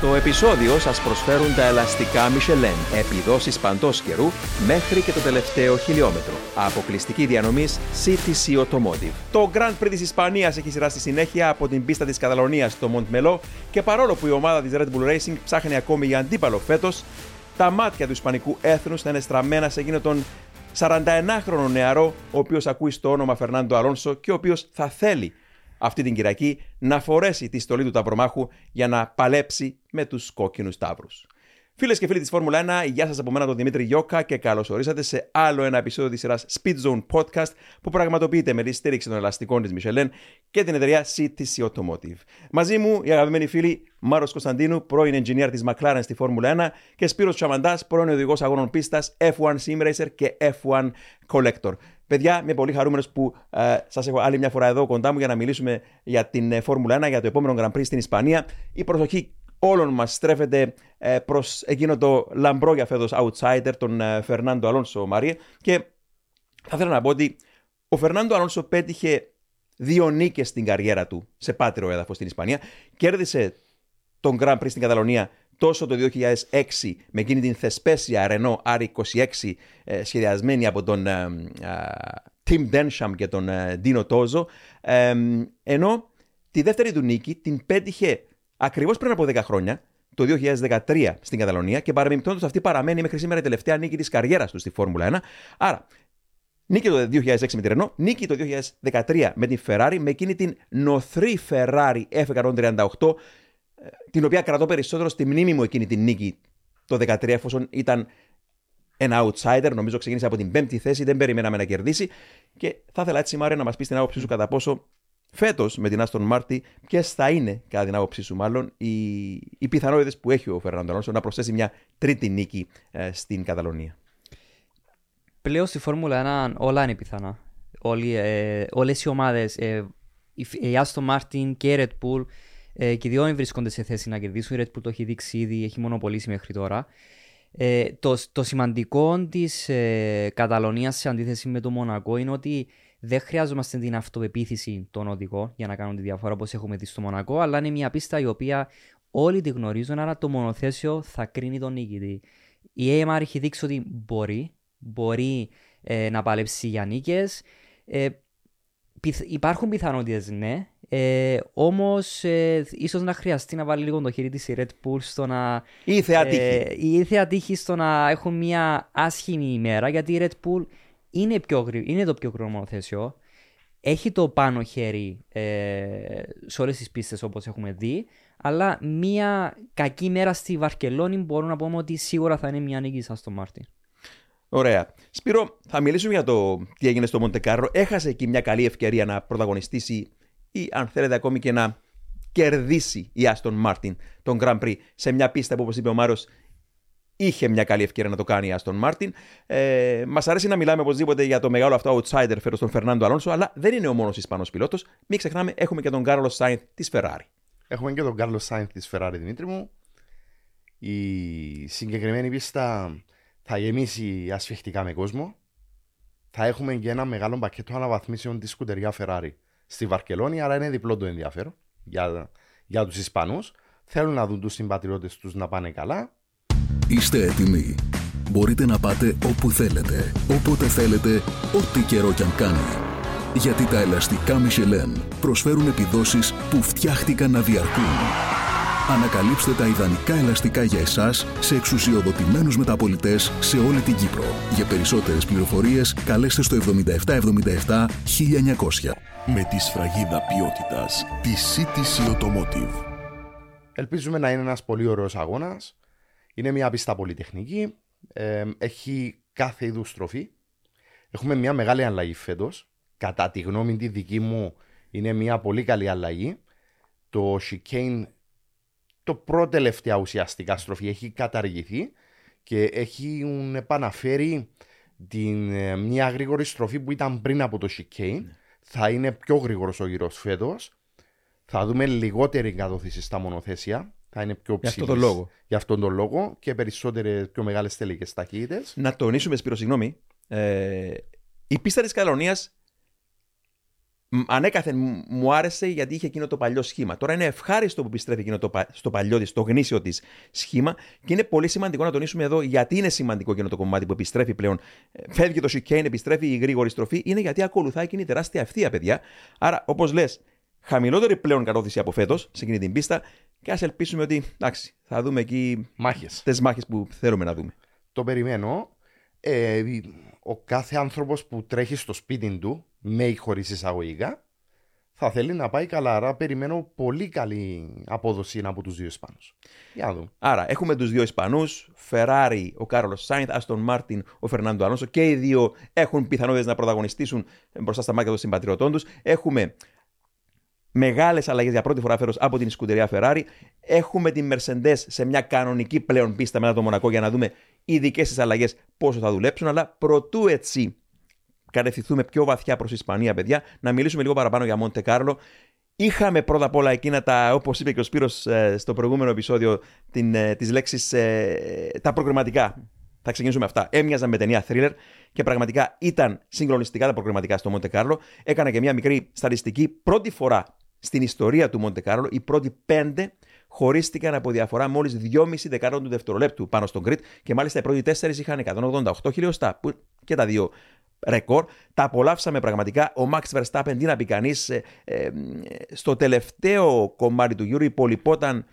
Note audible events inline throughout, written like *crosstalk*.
Στο επεισόδιο σας προσφέρουν τα ελαστικά Michelin, επιδόσεις παντός καιρού μέχρι και το τελευταίο χιλιόμετρο. Αποκλειστική διανομής CTC Automotive. Το Grand Prix της Ισπανίας έχει σειρά στη συνέχεια από την πίστα της Καταλωνίας στο Montmeló και παρόλο που η ομάδα της Red Bull Racing ψάχνει ακόμη για αντίπαλο φέτος, τα μάτια του Ισπανικού έθνους θα είναι στραμμένα σε εκείνο τον 41χρονο νεαρό, ο οποίος ακούει στο όνομα Φερνάντο Αλόνσο και ο οποίος θα θέλει αυτή την Κυριακή να φορέσει τη στολή του Ταυρομάχου για να παλέψει με τους κόκκινους τάβρους. Φίλες και φίλοι της Φόρμουλα 1, γεια σας από μένα τον Δημήτρη Γιώκα και καλώς ορίσατε σε άλλο ένα επεισόδιο της σειράς Speed Zone Podcast που πραγματοποιείται με τη στήριξη των ελαστικών της Michelin και την εταιρεία CTC Automotive. Μαζί μου οι αγαπημένοι φίλοι Μάρος Κωνσταντίνου, πρώην engineer της McLaren στη Φόρμουλα 1 και Σπύρος Τσαμαντάς, πρώην οδηγός αγώνων πίστας F1 Sim Racer και F1 Collector. Παιδιά, είμαι πολύ χαρούμενος που ε, σας έχω άλλη μια φορά εδώ κοντά μου για να μιλήσουμε για την ε, Φόρμουλα 1, για το επόμενο Grand Prix στην Ισπανία. Η προσοχή όλων μας στρέφεται ε, προς εκείνο το λαμπρό για φέτος outsider, τον ε, Φερνάντο Αλόνσο Μαρία. Και θα ήθελα να πω ότι ο Φερνάντο Αλόνσο πέτυχε δύο νίκες στην καριέρα του σε πάτριο έδαφος στην Ισπανία. Κέρδισε τον Grand Prix στην Καταλωνία τόσο το 2006 με εκείνη την Θεσπέσια Renault R26 ε, σχεδιασμένη από τον ε, ε, Tim Densham και τον Dino Tozo ενώ τη δεύτερη του νίκη την πέτυχε ακριβώς πριν από 10 χρόνια το 2013 στην Καταλωνία και παρεμπιπτόντως αυτή παραμένει μέχρι σήμερα η τελευταία νίκη της καριέρας του στη Φόρμουλα 1 άρα Νίκη το 2006 με τη Renault, νίκη το 2013 με την Ferrari, με εκείνη την νοθρή Ferrari F138 την οποία κρατώ περισσότερο στη μνήμη μου εκείνη την νίκη το 2013, εφόσον ήταν ένα outsider. Νομίζω ξεκίνησε από την πέμπτη θέση, δεν περιμέναμε να κερδίσει. Και θα ήθελα έτσι, Μάρια, να μας πεις την άποψή σου κατά πόσο φέτος με την Άστον Μάρτι, ποιες θα είναι, κατά την άποψή σου, μάλλον, οι, οι πιθανότητες που έχει ο Φερνάντο Αλόνσο να προσθέσει μια τρίτη νίκη ε, στην Καταλωνία; Πλέον στη Φόρμουλα 1 όλα είναι πιθανά. ε, όλες οι ομάδες, ε, η, η Aston Martin και η Red Bull ε, και οι δύο βρίσκονται σε θέση να κερδίσουν. Η Red Bull το έχει δείξει ήδη, έχει μονοπολίσει μέχρι τώρα. Ε, το, το σημαντικό της ε, Καταλωνίας σε αντίθεση με το Μονακό είναι ότι δεν χρειάζομαστε την αυτοπεποίθηση των οδηγών για να κάνουν τη διαφορά όπως έχουμε δει στο Μονακό, αλλά είναι μια πίστα η οποία όλοι τη γνωρίζουν, άρα το μονοθέσιο θα κρίνει τον νικητή. Η AMR έχει δείξει ότι μπορεί, μπορεί ε, να παλέψει για νίκες. Ε, υπάρχουν πιθανότητες, ναι, ε, Όμως, ε, ίσως να χρειαστεί να βάλει λίγο το χέρι της η Red Bull στο να. ή θεατήχη. Ε, ή θεατήχη στο να έχουν μια άσχημη ημέρα, γιατί η Red Bull είναι, πιο, είναι το πιο γρήγορο μονοθέσιο. Έχει το πάνω χέρι ε, σε όλες τις πίστες όπως έχουμε δει. Αλλά μια κακή μέρα στη Βαρκελόνη μπορούμε να πούμε ότι σίγουρα θα είναι μια νίκη στο Μάρτιν. Ωραία. Σπύρο, θα μιλήσουμε για το τι έγινε στο Μόντε Κάρλο. Έχασε εκεί μια καλή ευκαιρία να πρωταγωνιστήσει ή αν θέλετε ακόμη και να κερδίσει η Aston Martin το Grand Prix σε μια πίστα που όπως είπε ο Μάριος είχε μια καλή ευκαιρία να το κάνει η Aston Martin. Ε, Μας αρέσει να μιλάμε οπωσδήποτε για το μεγάλο αυτό outsider φέτος τον Φερνάντο Αλόνσο, αλλά δεν είναι ο μόνος Ισπανός πιλότος. Μην ξεχνάμε, έχουμε και τον Κάρλο Σάινθ της Ferrari. Έχουμε και τον Κάρλο Σάινθ της Ferrari, Δημήτρη μου. Η συγκεκριμένη πίστα θα γεμίσει ασφιχτικά με κόσμο. Θα έχουμε και ένα μεγάλο πακέτο αναβαθμίσεων της σκουτεριά Ferrari στη Βαρκελόνη, άρα είναι διπλό το ενδιαφέρον για, για τους Ισπανούς. Θέλουν να δουν τους συμπατριώτες τους να πάνε καλά. Είστε έτοιμοι. Μπορείτε να πάτε όπου θέλετε, όποτε θέλετε, ό,τι καιρό κι αν κάνει. Γιατί τα ελαστικά Michelin προσφέρουν επιδόσεις που φτιάχτηκαν να διαρκούν. Ανακαλύψτε τα ιδανικά ελαστικά για εσάς σε εξουσιοδοτημένους μεταπολιτές σε όλη την Κύπρο. Για περισσότερες πληροφορίες καλέστε στο 7777 1900 με τη σφραγίδα ποιότητας τη CTC Automotive. Ελπίζουμε να είναι ένας πολύ ωραίος αγώνας. Είναι μια πίστα πολυτεχνική. Ε, έχει κάθε είδους στροφή. Έχουμε μια μεγάλη αλλαγή φέτος. Κατά τη γνώμη τη δική μου είναι μια πολύ καλή αλλαγή. Το chicane, το πρώτο τελευταία ουσιαστικά στροφή έχει καταργηθεί και έχει επαναφέρει την, ε, μια γρήγορη στροφή που ήταν πριν από το chicane θα είναι πιο γρήγορος ο γύρος φέτος. Θα δούμε λιγότερη κατώθηση στα μονοθέσια. Θα είναι πιο ψηλή. Για αυτόν τον λόγο. Για αυτόν τον λόγο και περισσότερες, πιο μεγάλες τελικές ταχύτητες. Να τονίσουμε, Σπύρο, συγγνώμη. Ε, η πίστα τη Καλονίας μ, ανέκαθεν μ- μου άρεσε γιατί είχε εκείνο το παλιό σχήμα. Τώρα είναι ευχάριστο που επιστρέφει εκείνο το, πα- στο παλιό της, το γνήσιο της σχήμα και είναι πολύ σημαντικό να τονίσουμε εδώ γιατί είναι σημαντικό εκείνο το κομμάτι που επιστρέφει πλέον. Ε, Φεύγει το chicane, επιστρέφει η γρήγορη στροφή. Είναι γιατί ακολουθάει εκείνη η τεράστια ευθεία, παιδιά. Άρα, όπως λες, χαμηλότερη πλέον κατώθηση από φέτος σε εκείνη την πίστα και ας ελπίσουμε ότι εντάξει, θα δούμε εκεί Μάχες. τις μάχες που θέλουμε να δούμε. Το περιμένω. Ε, ο κάθε άνθρωπος που τρέχει στο σπίτι του, με ή χωρίς εισαγωγικά, θα θέλει να πάει καλά. Άρα περιμένω πολύ καλή απόδοση από τους δύο Ισπανού. Για να δούμε. Άρα, έχουμε τους δύο Ισπανούς, Ferrari, ο Κάρολος Σάινθ, Αστον Μάρτιν, ο Φερνάντο Αλόνσο και οι δύο έχουν πιθανότητες να πρωταγωνιστήσουν μπροστά στα μάτια των συμπατριωτών τους. Έχουμε μεγάλες αλλαγές για πρώτη φορά φέτος από την σκουτεριά Ferrari. Έχουμε την Mercedes σε μια κανονική πλέον πίστα μετά το Μονακό για να δούμε οι δικέ τη αλλαγές πόσο θα δουλέψουν. Αλλά προτού έτσι κατευθυνθούμε πιο βαθιά προς Ισπανία, παιδιά, να μιλήσουμε λίγο παραπάνω για Μοντε Κάρλο. Είχαμε πρώτα απ' όλα εκείνα τα, όπως είπε και ο Σπύρος ε, στο προηγούμενο επεισόδιο, την, ε, τις λέξεις, ε, τα προκριματικά. Θα ξεκινήσουμε αυτά. Έμοιαζαν με ταινία thriller και πραγματικά ήταν συγκλονιστικά τα προκριματικά στο Μοντε Κάρλο. Έκανα και μια μικρή στατιστική. Πρώτη φορά στην ιστορία του Μοντε Κάρλο, οι πρώτοι πέντε χωρίστηκαν από διαφορά μόλις 2,5 δεκάτων του δευτερολέπτου πάνω στον Κριτ και μάλιστα οι πρώτοι τέσσερις είχαν 188 χιλιοστά. Που και τα δύο ρεκόρ. Τα απολαύσαμε πραγματικά. Ο Max Verstappen, τι να πει κανείς, στο τελευταίο κομμάτι του γύρου υπολοιπόταν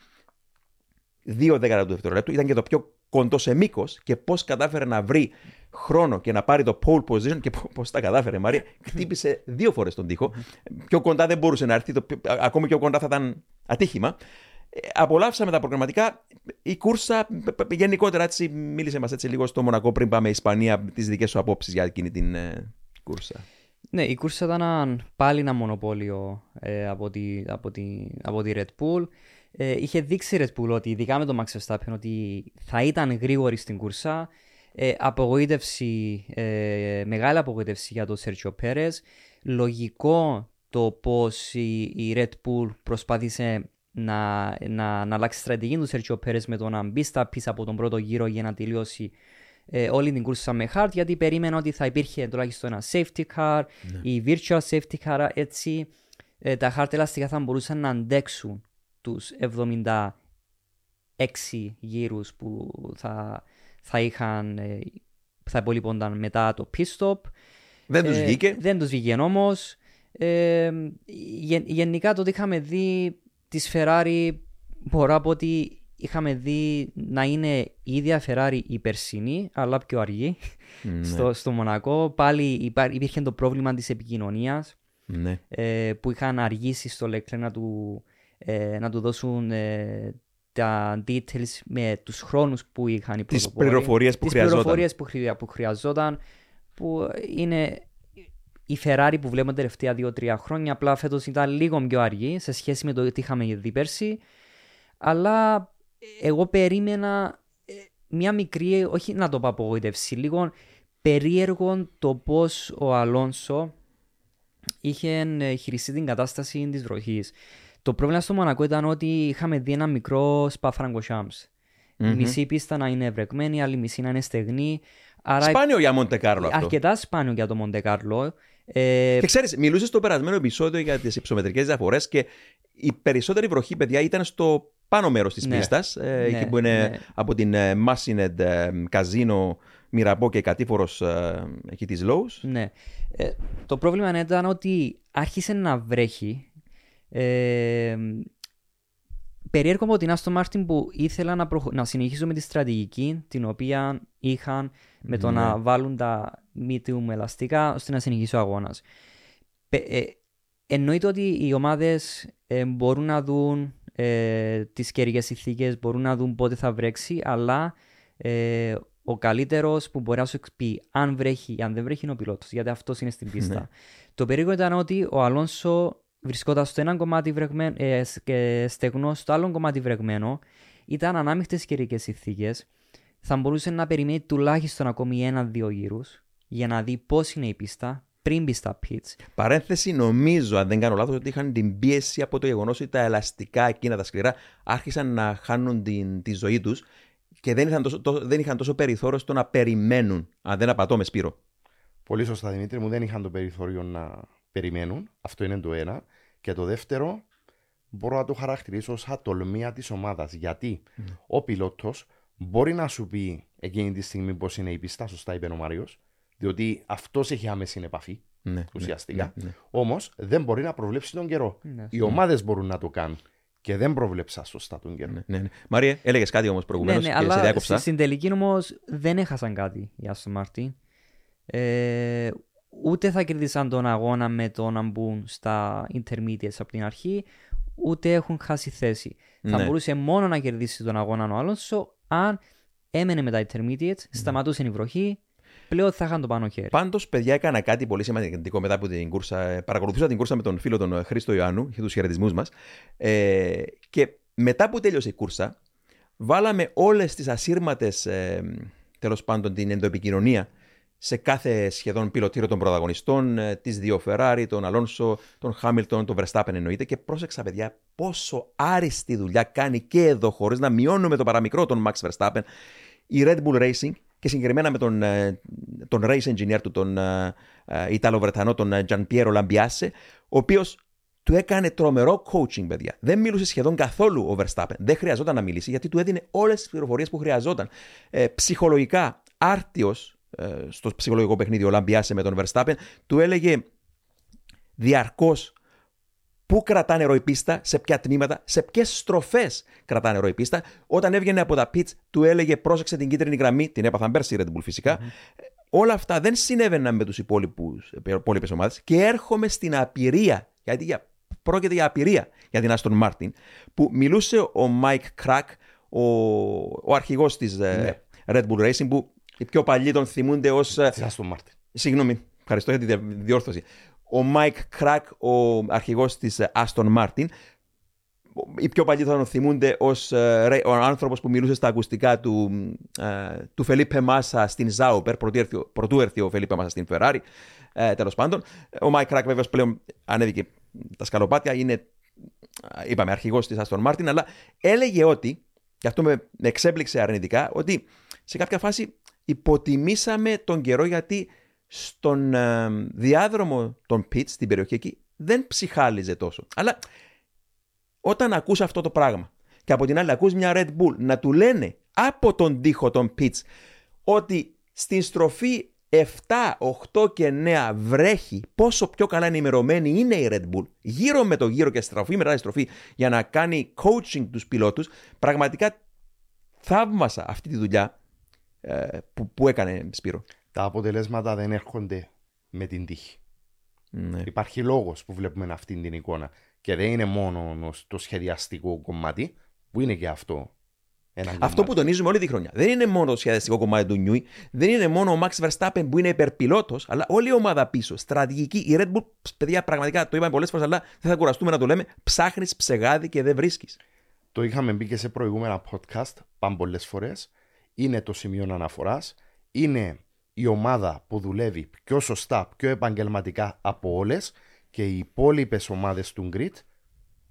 δύο δέκατα του δευτερολέπτου. Ήταν και το πιο κοντό σε μήκος και πώς κατάφερε να βρει χρόνο και να πάρει το pole position και πώς τα κατάφερε, Μαρία. Χτύπησε δύο φορές τον τοίχο. Πιο κοντά δεν μπορούσε να έρθει. Το, πιο- ακόμη πιο κοντά θα ήταν ατύχημα. Ε, Απολαύσαμε τα προγραμματικά. Η κούρσα π- π- γενικότερα έτσι μίλησε μας έτσι λίγο στο Μονακό πριν πάμε Ισπανία τις δικές σου απόψεις για εκείνη την ε, κούρσα. Ναι, η κούρσα ήταν ένα- πάλι ένα μονοπόλιο ε, από, τη, από, τη, από τη Red Bull. Ε, είχε δείξει η Red Bull ότι ειδικά με τον Max Verstappen ότι θα ήταν γρήγορη στην κούρσα. Ε, απογοήτευση, ε, μεγάλη απογοήτευση για τον Sergio Perez. Λογικό το πώς η, η Red Bull προσπάθησε να, να, να αλλάξει στρατηγική τους Sergio Perez με το να μπει στα πίσω από τον πρώτο γύρο για να τελειώσει ε, όλη την κούρσα με hard γιατί περίμενα ότι θα υπήρχε τουλάχιστον ένα safety car ή virtual safety car έτσι ε, τα hard ελαστικά θα μπορούσαν να αντέξουν τους 76 γύρους που θα, θα είχαν ε, που θα υπολείπονταν μετά το pit stop Δεν τους ε, βγήκε. Δεν τους βγήκε όμως. Ε, γεν- γενικά το ότι είχαμε δει της Ferrari μπορώ να πω ότι είχαμε δει να είναι η ίδια Ferrari η περσινή αλλά πιο αργή Ναι. στο, στο Μονακό. Πάλι υπά- υπήρχε το πρόβλημα της επικοινωνίας Ναι. ε, που είχαν αργήσει στο Leclerc να του, ε, να του δώσουν ε, τα details με τους χρόνους που είχαν οι Τις πρωτοπόροι. πληροφορίες που Τις χρειαζόταν. πληροφορίες που, χρεια- που χρειαζόταν που είναι η Ferrari που βλέπουμε τα τελευταία 2-3 χρόνια απλά φέτος ήταν λίγο πιο αργή σε σχέση με το τι είχαμε δει πέρσι αλλά εγώ περίμενα ε, μια μικρή, όχι να το πω απογοήτευση, λίγο περίεργο το πώς ο Αλόνσο είχε ε, χειριστεί την κατάσταση της βροχής. Το πρόβλημα στο Μονακό ήταν ότι είχαμε δει ένα μικρό Spa-Francorchamps. Η μισή πίστα να είναι βρεγμένη, η άλλη μισή να είναι στεγνή. Άρα Σπάνιο για Μοντε Κάρλο αυτό. αρκετά σπάνιο για το Μοντε Κάρλο. Ε, Και ξέρεις, μιλούσες στο περασμένο επεισόδιο για τις υψομετρικές διαφορές και η περισσότερη βροχή, παιδιά, ήταν στο πάνω μέρος της Ναι. πίστας. Ναι, εκεί που είναι ναι. από την ε, Μάσινεντ, ε, Καζίνο, Μυραμπό και κατήφορο εκεί της Λόου. Ναι. Ε, το πρόβλημα ήταν ότι άρχισε να βρέχει. Ε, περίεργο από την Άστο Μάρτιν που ήθελα να, προχω- να συνεχίσω με τη στρατηγική την οποία είχαν με το να βάλουν τα medium ελαστικά ώστε να συνεχίσει ο αγώνας. Ε, εννοείται ότι οι ομάδες μπορούν να δουν ε, τις καιρικές συνθήκες, μπορούν να δουν πότε θα βρέξει, αλλά ε, ο καλύτερος που μπορεί να σου πει αν βρέχει ή αν δεν βρέχει είναι ο πιλότος, γιατί αυτός είναι στην πίστα. Το περίεργο ήταν ότι ο Αλόνσο βρισκόταν στο ένα κομμάτι βρεγμένο, ε, σ- και στεγνό, στο άλλο κομμάτι βρεγμένο. Ήταν ανάμειχτες καιρικές συνθήκες. Θα μπορούσε να περιμένει τουλάχιστον ακόμη ένα-δύο γύρους για να δει πώς είναι η πίστα πριν μπει στα pits. Παρένθεση, νομίζω, αν δεν κάνω λάθος, ότι είχαν την πίεση από το γεγονός ότι τα ελαστικά εκείνα τα σκληρά άρχισαν να χάνουν την, τη ζωή τους και δεν είχαν, τόσο, τόσο- δεν είχαν τόσο περιθώριο στο να περιμένουν. Αν δεν απατώ με Σπύρο. Πολύ σωστά, Δημήτρη μου, δεν είχαν το περιθώριο να περιμένουν. Αυτό είναι το ένα. Και το δεύτερο, μπορώ να το χαρακτηρίσω ως ατολμία της ομάδας. Γιατί ο πιλότος μπορεί να σου πει εκείνη τη στιγμή πώς είναι η πίστα, σωστά είπε ο Μάριος, διότι αυτός έχει άμεση επαφή Ναι, ουσιαστικά. ναι, ναι. Όμως δεν μπορεί να προβλέψει τον καιρό. Ναι. Οι ομάδες μπορούν να το κάνουν. Και δεν προβλέψα σωστά τον καιρό. Ναι, ναι, ναι. Μαρία, έλεγες κάτι όμως προηγουμένως Ναι, ναι, και σε αλλά διάκοψα. στη- στην τελική όμως δεν έχασαν κάτι η Άστον Μάρτιν. Ε, ούτε θα κερδίσαν τον αγώνα με το να μπουν στα intermediates από την αρχή, ούτε έχουν χάσει θέση. Θα Ναι. μπορούσε μόνο να κερδίσει τον αγώνα ο Αλόνσο αν έμενε με τα intermediates, σταματούσε η βροχή, πλέον θα είχαν το πάνω χέρι. Πάντως, παιδιά, έκανα κάτι πολύ σημαντικό μετά από την κούρσα. Ε, Παρακολουθούσα την κούρσα με τον φίλο τον ε, Χρήστο Ιωάννου, είχε τους χαιρετισμούς μας. Ε, και μετά που τέλειωσε η κούρσα, βάλαμε όλες τις ασύρματες, ε, τέλος πάντων, την ενδοεπικοινωνία σε κάθε σχεδόν πιλωτήριο των πρωταγωνιστών, ε, τις δύο Ferrari, τον Αλόνσο, τον Χάμιλτον, τον Verstappen εννοείται και πρόσεξα παιδιά πόσο άριστη δουλειά κάνει και εδώ χωρίς να μειώνουμε το παραμικρό τον Max Verstappen η Red Bull Racing και συγκεκριμένα με τον, ε, τον race engineer του, τον ε, ε, Ιταλο-Βρετανό, τον ε, Gian Piero Lambiase, ο οποίος του έκανε τρομερό coaching, παιδιά. Δεν μίλησε σχεδόν καθόλου ο Verstappen. Δεν χρειαζόταν να μιλήσει γιατί του έδινε όλες τις πληροφορίες που χρειαζόταν. Ε, ψυχολογικά άρτιος ε, στο ψυχολογικό παιχνίδι ο Λαμπιάσε με τον Verstappen, του έλεγε διαρκώς πού κρατάνε ροή πίστα, σε ποια τμήματα, σε ποιες στροφές κρατάνε ροή πίστα. Όταν έβγαινε από τα pits, του έλεγε πρόσεξε την κίτρινη γραμμή, την έπαθαν πέρσι η Red Bull φυσικα Όλα αυτά δεν συνέβαιναν με τους υπόλοιπες ομάδες. Και έρχομαι στην απειρία, γιατί για, πρόκειται για απειρία για την Aston Martin, που μιλούσε ο Mike Crack, ο, ο αρχηγός της ε, Red Bull Racing, που οι πιο παλιοί τον θυμούνται ως... ε, Της Άστον Μάρτιν. Συγγνώμη, ευχαριστώ για τη δια- διόρθωση. Ο Mike Crack, ο αρχηγός της ε, Aston Martin, οι πιο παλιοί θα τον θυμούνται ως ε, ρε- ο άνθρωπος που μιλούσε στα ακουστικά του, ε, του Φελίπε Μάσα στην Ζάουπερ, πρωτού έρθει, ο- πρωτού έρθει ο Φελίπε Μάσα στην Ferrari, ε, τέλος πάντων. Ο Mike Crack βέβαια πλέον ανέβηκε τα σκαλοπάτια, είναι, ε, είπαμε, αρχηγός της Aston Martin, αλλά έλεγε ότι, και αυτό με, με εξέπληξε αρνητικά, ότι σε κάποια φάση υποτιμήσαμε τον καιρό γιατί στον ε, διάδρομο των pits, στην περιοχή εκεί, δεν ψυχάλιζε τόσο. Αλλά όταν ακούς αυτό το πράγμα και από την άλλη ακούς μια Red Bull να του λένε από τον τοίχο των pits ότι στην στροφή 7, 8 και 9 βρέχει πόσο πιο καλά ενημερωμένη είναι η Red Bull γύρω με το γύρο και στροφή μετά τη στροφή για να κάνει coaching τους πιλότους πραγματικά θαύμασα αυτή τη δουλειά ε, που, που έκανε Σπύρο. Τα αποτελέσματα δεν έρχονται με την τύχη. Ναι. Υπάρχει λόγος που βλέπουμε αυτή την εικόνα. Και δεν είναι μόνο το σχεδιαστικό κομμάτι, που είναι και αυτό. Ένα Αυτό κομμάτι. που τονίζουμε όλη τη χρονιά. Δεν είναι μόνο το σχεδιαστικό κομμάτι του Νιούι, δεν είναι μόνο ο Max Verstappen που είναι υπερπιλότος, αλλά όλη η ομάδα πίσω. Στρατηγική. Η Red Bull, παιδιά, πραγματικά το είπαμε πολλές φορές, αλλά δεν θα κουραστούμε να το λέμε. Ψάχνεις ψεγάδι και δεν βρίσκεις. Το είχαμε μπει και σε προηγούμενα podcast, πάμε πολλές φορές. Είναι το σημείο αναφοράς. Είναι η ομάδα που δουλεύει πιο σωστά, πιο επαγγελματικά από όλες και οι υπόλοιπες ομάδες του Grid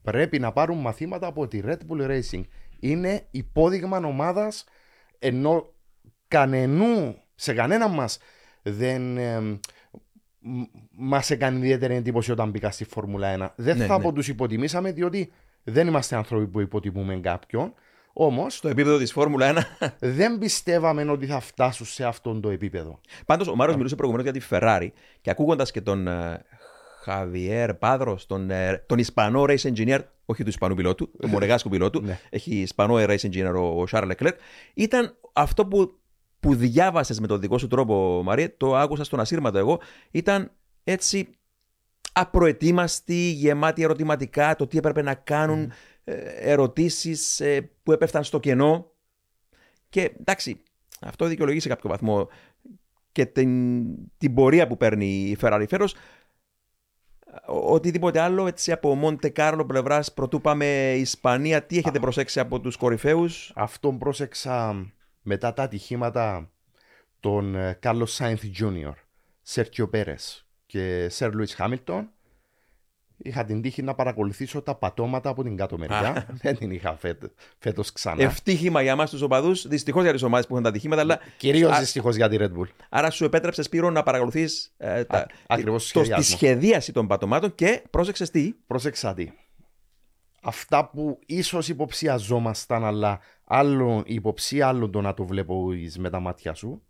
πρέπει να πάρουν μαθήματα από τη Red Bull Racing. Είναι υπόδειγμα ομάδας ενώ κανενού, σε κανένα μας δεν ε, μας έκανε ιδιαίτερη εντύπωση όταν μπήκα στη Φόρμουλα 1. Δεν Ναι, θα ναι. πω τους υποτιμήσαμε διότι δεν είμαστε άνθρωποι που υποτιμούμε κάποιον. Όμως Στο επίπεδο της Φόρμουλα 1. δεν πιστεύαμε ότι θα φτάσουν σε αυτόν το επίπεδο. Πάντως, ο Μάριο μιλούσε προηγουμένως για τη Ferrari και ακούγοντας και τον ε, Χαβιέρ Πάδρο, τον, ε, τον Ισπανό race engineer, όχι του Ισπανού πιλότου, *laughs* του Μονεγάσκου πιλότου, Ναι. έχει Ισπανό race engineer ο, ο Charles Leclerc, ήταν αυτό που, που διάβασες με τον δικό σου τρόπο, Μαρία, το άκουσα στον ασύρματο εγώ, ήταν έτσι απροετοίμαστοι, γεμάτοι ερωτηματικά, το τι έπρεπε να κάνουν, ε, ερωτήσεις ε, που έπεφταν στο κενό. Και εντάξει, αυτό δικαιολογεί σε κάποιο βαθμό και την, την πορεία που παίρνει η Ferrari φέρος. Ο- Οτιδήποτε άλλο έτσι από Μοντε Κάρλο πλευράς, πρωτού πάμε Ισπανία, τι έχετε προσέξει από τους κορυφαίους; Αυτόν πρόσεξα μετά τα ατυχήματα των ε, Carlos Sainz Jr., Sergio Πέρες και Sir Lewis Hamilton. Είχα την τύχη να παρακολουθήσω τα πατώματα από την κάτω μεριά. *laughs* Δεν την είχα φέτος ξανά. Ευτύχημα για εμάς τους οπαδούς, δυστυχώς για τις ομάδες που έχουν τα ατυχήματα. Αλλά... Κυρίως δυστυχώς για τη Red Bull. Άρα σου επέτρεψες Σπύρο να παρακολουθείς ε, τα... το, τη σχεδίαση των πατωμάτων και πρόσεξες τι; Πρόσεξα τι. Αυτά που ίσως υποψιαζόμασταν, αλλά άλλο η υποψία, άλλο το να το βλέπω με τα μάτια σου.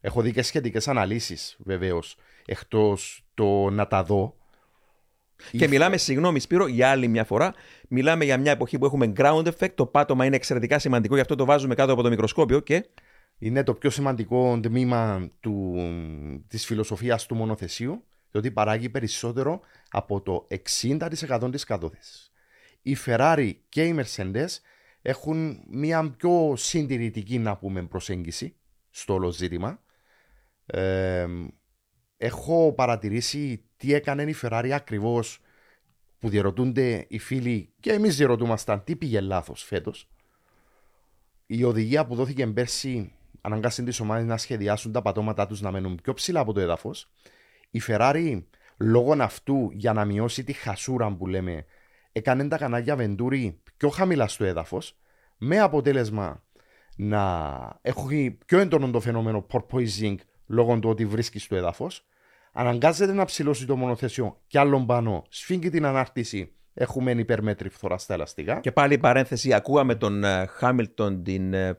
Έχω δει και σχετικές αναλύσεις βεβαίως, εκτός το να τα δω. Και μιλάμε, συγγνώμη Σπύρο, για άλλη μια φορά. Μιλάμε για μια εποχή που έχουμε ground effect. Το πάτωμα είναι εξαιρετικά σημαντικό, γι' αυτό το βάζουμε κάτω από το μικροσκόπιο και. Είναι το πιο σημαντικό τμήμα του, της φιλοσοφίας του μονοθεσίου, διότι παράγει περισσότερο από το 60% της κατώθεσης. Η Ferrari και οι Mercedes έχουν μια πιο συντηρητική να πούμε προσέγγιση στο όλο ζήτημα. Ε, έχω παρατηρήσει τι έκανε η Ferrari ακριβώς που διερωτούνται οι φίλοι και εμείς διερωτούμασταν τι πήγε λάθος φέτος. Η οδηγία που δόθηκε πέρσι αναγκάσει τι ομάδε να σχεδιάσουν τα πατώματά τους να μένουν πιο ψηλά από το έδαφος. Η Ferrari λόγω αυτού για να μειώσει τη χασούρα που λέμε έκανε τα κανάλια Venturi πιο χαμηλά στο έδαφος με αποτέλεσμα να έχει πιο έντονο το φαινόμενο porpoising λόγω του ότι βρίσκει στο έδαφος αναγκάζεται να ψηλώσει το μονοθέσιο κι άλλον πάνω, σφίγγει την ανάρτηση, έχουμε υπερμέτρη φθορά στα ελαστικά. Και πάλι παρένθεση, ακούγαμε τον Χάμιλτον την ε,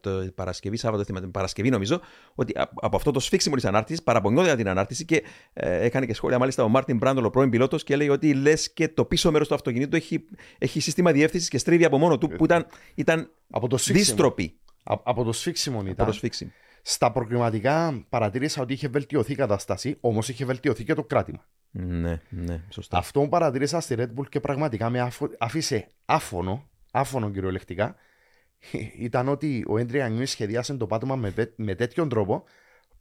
το Παρασκευή, Σάββατο, την Παρασκευή νομίζω, ότι από αυτό το σφίξιμο της ανάρτησης παραπονιόταν την ανάρτηση και ε, έκανε και σχόλια μάλιστα ο Μάρτιν Μπράντολ, ο πρώην πιλότος, και λέει ότι λες και το πίσω μέρος του αυτοκινήτου έχει, έχει σύστημα διεύθυνσης και στρίβει από μόνο του, που ήταν, ήταν από το δίστροπη. Από το σφίξιμο ήταν. Από το σφίξιμο. Στα προκριματικά παρατήρησα ότι είχε βελτιωθεί η κατάσταση, όμως είχε βελτιωθεί και το κράτημα. Ναι, ναι, σωστά. Αυτό που παρατήρησα στη Red Bull και πραγματικά με άφησε άφωνο, άφωνο κυριολεκτικά, *laughs* ήταν ότι ο Έντρια Νιούι σχεδιάσε το πάτωμα με, με τέτοιον τρόπο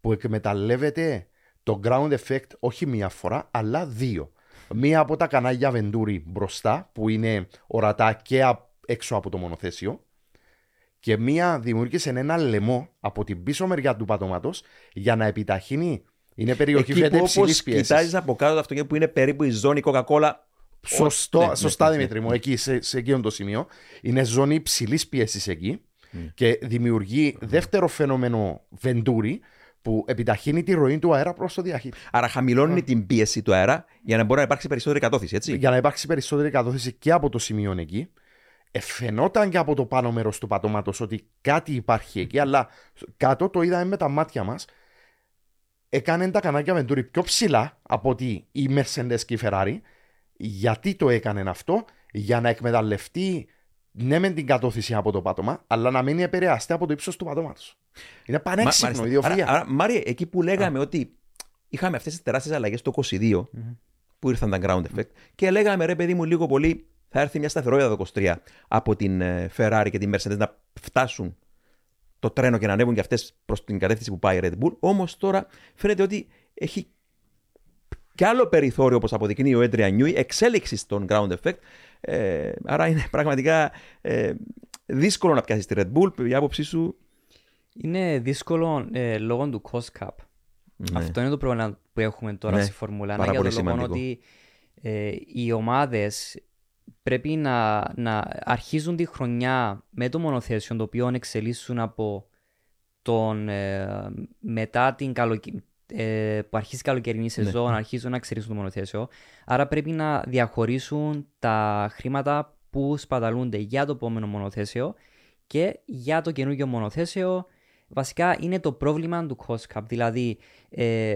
που εκμεταλλεύεται το ground effect όχι μία φορά, αλλά δύο. Μία από τα κανάλια Venturi μπροστά, που είναι ορατά και έξω από το μονοθέσιο, και μία δημιούργησε ένα λαιμό από την πίσω μεριά του πατώματος για να επιταχύνει. Είναι περιοχή φέτε ψηλή πίεσης. Κοιτάζεις από κάτω το αυτοκίνητο που είναι περίπου η ζώνη Coca-Cola. Σωστό, ναι, ναι σωστά, ναι, Δημήτρη μου, εκεί, σε, σε εκείνο το σημείο. Είναι ζώνη υψηλής πίεσης εκεί και δημιουργεί δεύτερο φαινόμενο βεντούρι που επιταχύνει τη ροή του αέρα προς το διαχείριση. Άρα χαμηλώνει την πίεση του αέρα για να μπορεί να υπάρξει περισσότερη κατώθηση, έτσι; Για να υπάρξει περισσότερη κατώθηση και από το σημείο εκεί εφαινόταν και από το πάνω μέρος του πατώματος ότι κάτι υπάρχει εκεί, αλλά κάτω το είδαμε με τα μάτια μας. Έκανε τα κανάλια Venturi πιο ψηλά από ότι η Mercedes και η Ferrari. Γιατί το έκανε αυτό, για να εκμεταλλευτεί ναι με την κατώθηση από το πάτωμα, αλλά να μην επηρεαστεί από το ύψος του πατώματος. Είναι πανέξυπνο, ιδιοφυα. Άρα, Μάρια, εκεί που λέγαμε ότι είχαμε αυτές τις τεράστιες αλλαγές το 22, που ήρθαν τα ground effect, και λέγαμε ρε παιδί μου λίγο πολύ θα έρθει μια σταθερότητα το 23 από την ε, Ferrari και την Mercedes να φτάσουν το τρένο και να ανέβουν και αυτές προς την κατεύθυνση που πάει η Red Bull. Όμως τώρα φαίνεται ότι έχει και άλλο περιθώριο, όπως αποδεικνύει ο Έντρια Νιούι, εξέλιξη στον ground effect. Ε, άρα είναι *laughs* πραγματικά ε, δύσκολο να πιάσεις τη Red Bull. Η άποψή σου; Είναι δύσκολο ε, λόγω του cost cap. Ναι. Αυτό είναι το πρόβλημα που έχουμε τώρα ναι. στη Φόρμουλα 1 για το λόγο ότι ε, οι ομάδες πρέπει να, να αρχίζουν τη χρονιά με το μονοθέσιο το οποίο εξελίσσουν από τον, ε, μετά την καλοκαι... ε, που αρχίζει η καλοκαιρινή ναι, σεζόν, ναι. αρχίζουν να εξελίσσουν το μονοθέσιο. Άρα πρέπει να διαχωρίσουν τα χρήματα που σπαταλούνται για το επόμενο μονοθέσιο και για το καινούργιο μονοθέσιο. Βασικά είναι το πρόβλημα του cost cap. Δηλαδή ε,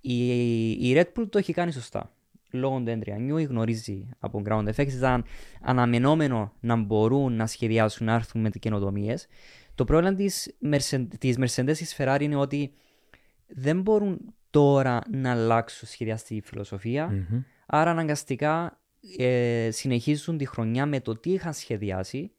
η, η Red Bull το έχει κάνει σωστά λόγω του Εντριανιού γνωρίζει από ground effects ήταν αναμενόμενο να μπορούν να σχεδιάσουν να έρθουν με καινοτομίες. Το πρόβλημα της της Mercedes της Ferrari είναι ότι δεν μπορούν τώρα να αλλάξουν σχεδιαστική φιλοσοφία. Mm-hmm. Άρα αναγκαστικά ε, συνεχίζουν τη χρονιά με το τι είχαν σχεδιάσει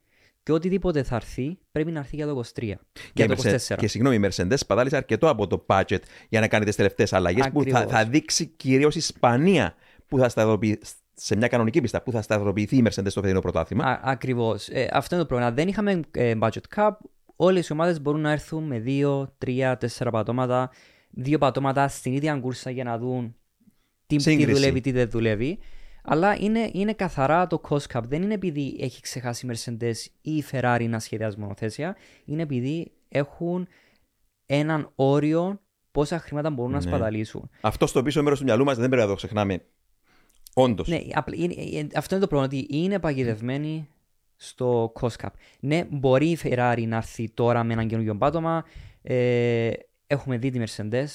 και οτιδήποτε θα έρθει πρέπει να έρθει για το 23. Και, για το 24. Και συγγνώμη, η Mercedes πατάλησε αρκετό από το budget για να κάνει τις τελευταίες αλλαγές που θα, θα δείξει κυρίως η Ισπανία που θα σταθεροποιηθεί σε μια κανονική πίστα που θα σταθεροποιηθεί η Mercedes στο φετινό πρωτάθλημα. Ακριβώς. Ε, αυτό είναι το πρόβλημα. Δεν είχαμε ε, budget cap. Όλες οι ομάδες μπορούν να έρθουν με δύο, τρία, τέσσερα πατώματα. Δύο πατώματα στην ίδια κούρσα για να δουν τι, τι δουλεύει, τι δεν δουλεύει. Αλλά είναι, είναι καθαρά το cost cap. Δεν είναι επειδή έχει ξεχάσει η Mercedes ή η Ferrari να σχεδιάζει μονοθέσια. Είναι επειδή έχουν έναν όριο πόσα χρήματα μπορούν να Ναι. σπαταλήσουν. Αυτό στο πίσω μέρος του μυαλού μας δεν πρέπει να το ξεχνάμε. Όντως. Ναι, απλ- είναι- ε, αυτό είναι το πρόβλημα, ότι είναι παγιδευμένοι στο cost cap. Ναι, μπορεί η Ferrari να έρθει τώρα με έναν καινούργιο πάτωμα. Ε, έχουμε δει τη Mercedes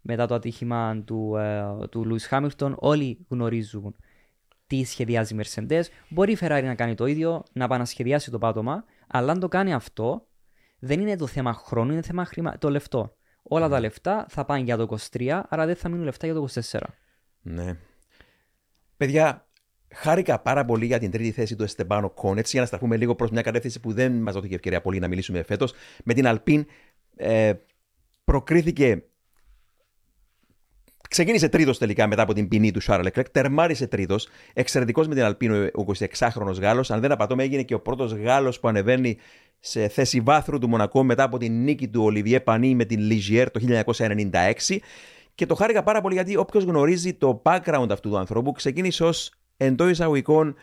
μετά το ατύχημα του, ε, του Lewis Hamilton. Όλοι γνωρίζουν τι σχεδιάζει η Mercedes. Μπορεί η Ferrari να κάνει το ίδιο, να επανασχεδιάσει το πάτωμα, αλλά αν το κάνει αυτό, δεν είναι το θέμα χρόνου, είναι θέμα χρημα... το λεφτό. Όλα τα λεφτά θα πάνε για το 23, άρα δεν θα μείνουν λεφτά για το 24. Ναι. Παιδιά, χάρηκα πάρα πολύ για την τρίτη θέση του Εστεμπάνο Κον. Έτσι, για να στραφούμε λίγο προς μια κατεύθυνση που δεν μας δόθηκε ευκαιρία πολύ να μιλήσουμε φέτος. Με την Αλπίν ε, προκρίθηκε. Ξεκίνησε τρίτος τελικά μετά από την ποινή του Σάρλ Λεκλέκ. Τερμάρισε τρίτος. Εξαιρετικός με την Αλπίν ο 26χρονο Γάλλος. Αν δεν απατώμε, έγινε και ο πρώτος Γάλλος που ανεβαίνει σε θέση βάθρου του Μονακό μετά από την νίκη του Ολιβιέ Πανί με την Λιζιέρ το 1996. Και το χάρηκα πάρα πολύ γιατί όποιος γνωρίζει το background αυτού του ανθρώπου ξεκίνησε ως εντό εισαγωγικών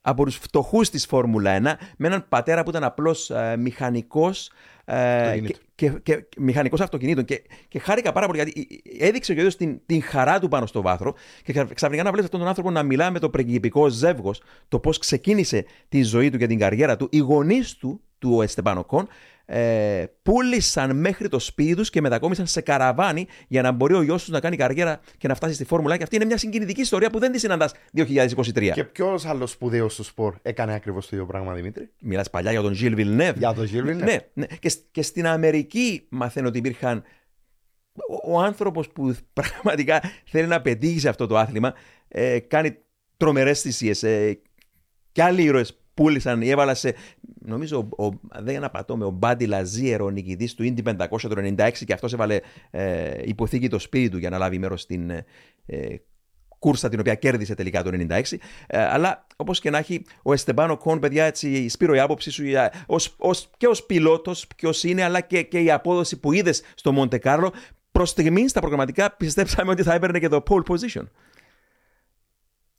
από τους φτωχούς της Φόρμουλα 1 με έναν πατέρα που ήταν απλώς ε, μηχανικός ε, και, Αυτοκινήτων. και, και, μηχανικός αυτοκινήτων και, και χάρηκα πάρα πολύ γιατί έδειξε ο ίδιος την, την χαρά του πάνω στο βάθρο και ξα- ξαφνικά να βλέπεις αυτόν τον άνθρωπο να μιλά με το πριγκιπικό ζεύγος το πώς ξεκίνησε τη ζωή του και την καριέρα του οι γονείς του, του Εστεμπάνο Κον ε, πούλησαν μέχρι το σπίτι τους και μετακόμισαν σε καραβάνι για να μπορεί ο γιος τους να κάνει καριέρα και να φτάσει στη Φόρμουλα. Και αυτή είναι μια συγκινητική ιστορία που δεν τη συναντάς 2023. Και ποιος άλλος σπουδαίος στο σπορ έκανε ακριβώς το ίδιο πράγμα, Δημήτρη; Μιλάς παλιά για τον Γιλ Βιλνεύ. Για τον Gilles Villeneuve. Ναι, ναι. Και, σ- και στην Αμερική μαθαίνω ότι υπήρχαν. Ο, ο άνθρωπος που *laughs* πραγματικά θέλει να πετύχει σε αυτό το άθλημα ε, κάνει τρομερές θυσίες. Ε, και άλλοι ήρωες πούλησαν ή έβαλα σε. Νομίζω, ο, ο, δεν απατώμε, ο Μπάντι Λαζίερ, ο νικητής του Indy 500 το 96 και αυτός έβαλε ε, υποθήκη το σπίτι του για να λάβει μέρος στην ε, ε, κούρσα την οποία κέρδισε τελικά το 96. Ε, αλλά όπως και να έχει, ο Εστεμπάνο Κον, παιδιά, έτσι, Σπύρο, η άποψη σου για- ως, ως, και ως πιλότος, ποιος είναι, αλλά και, και η απόδοση που είδες στο Μοντε Κάρλο. Προς στιγμής στα προγραμματικά πιστέψαμε ότι θα έπαιρνε και το pole position.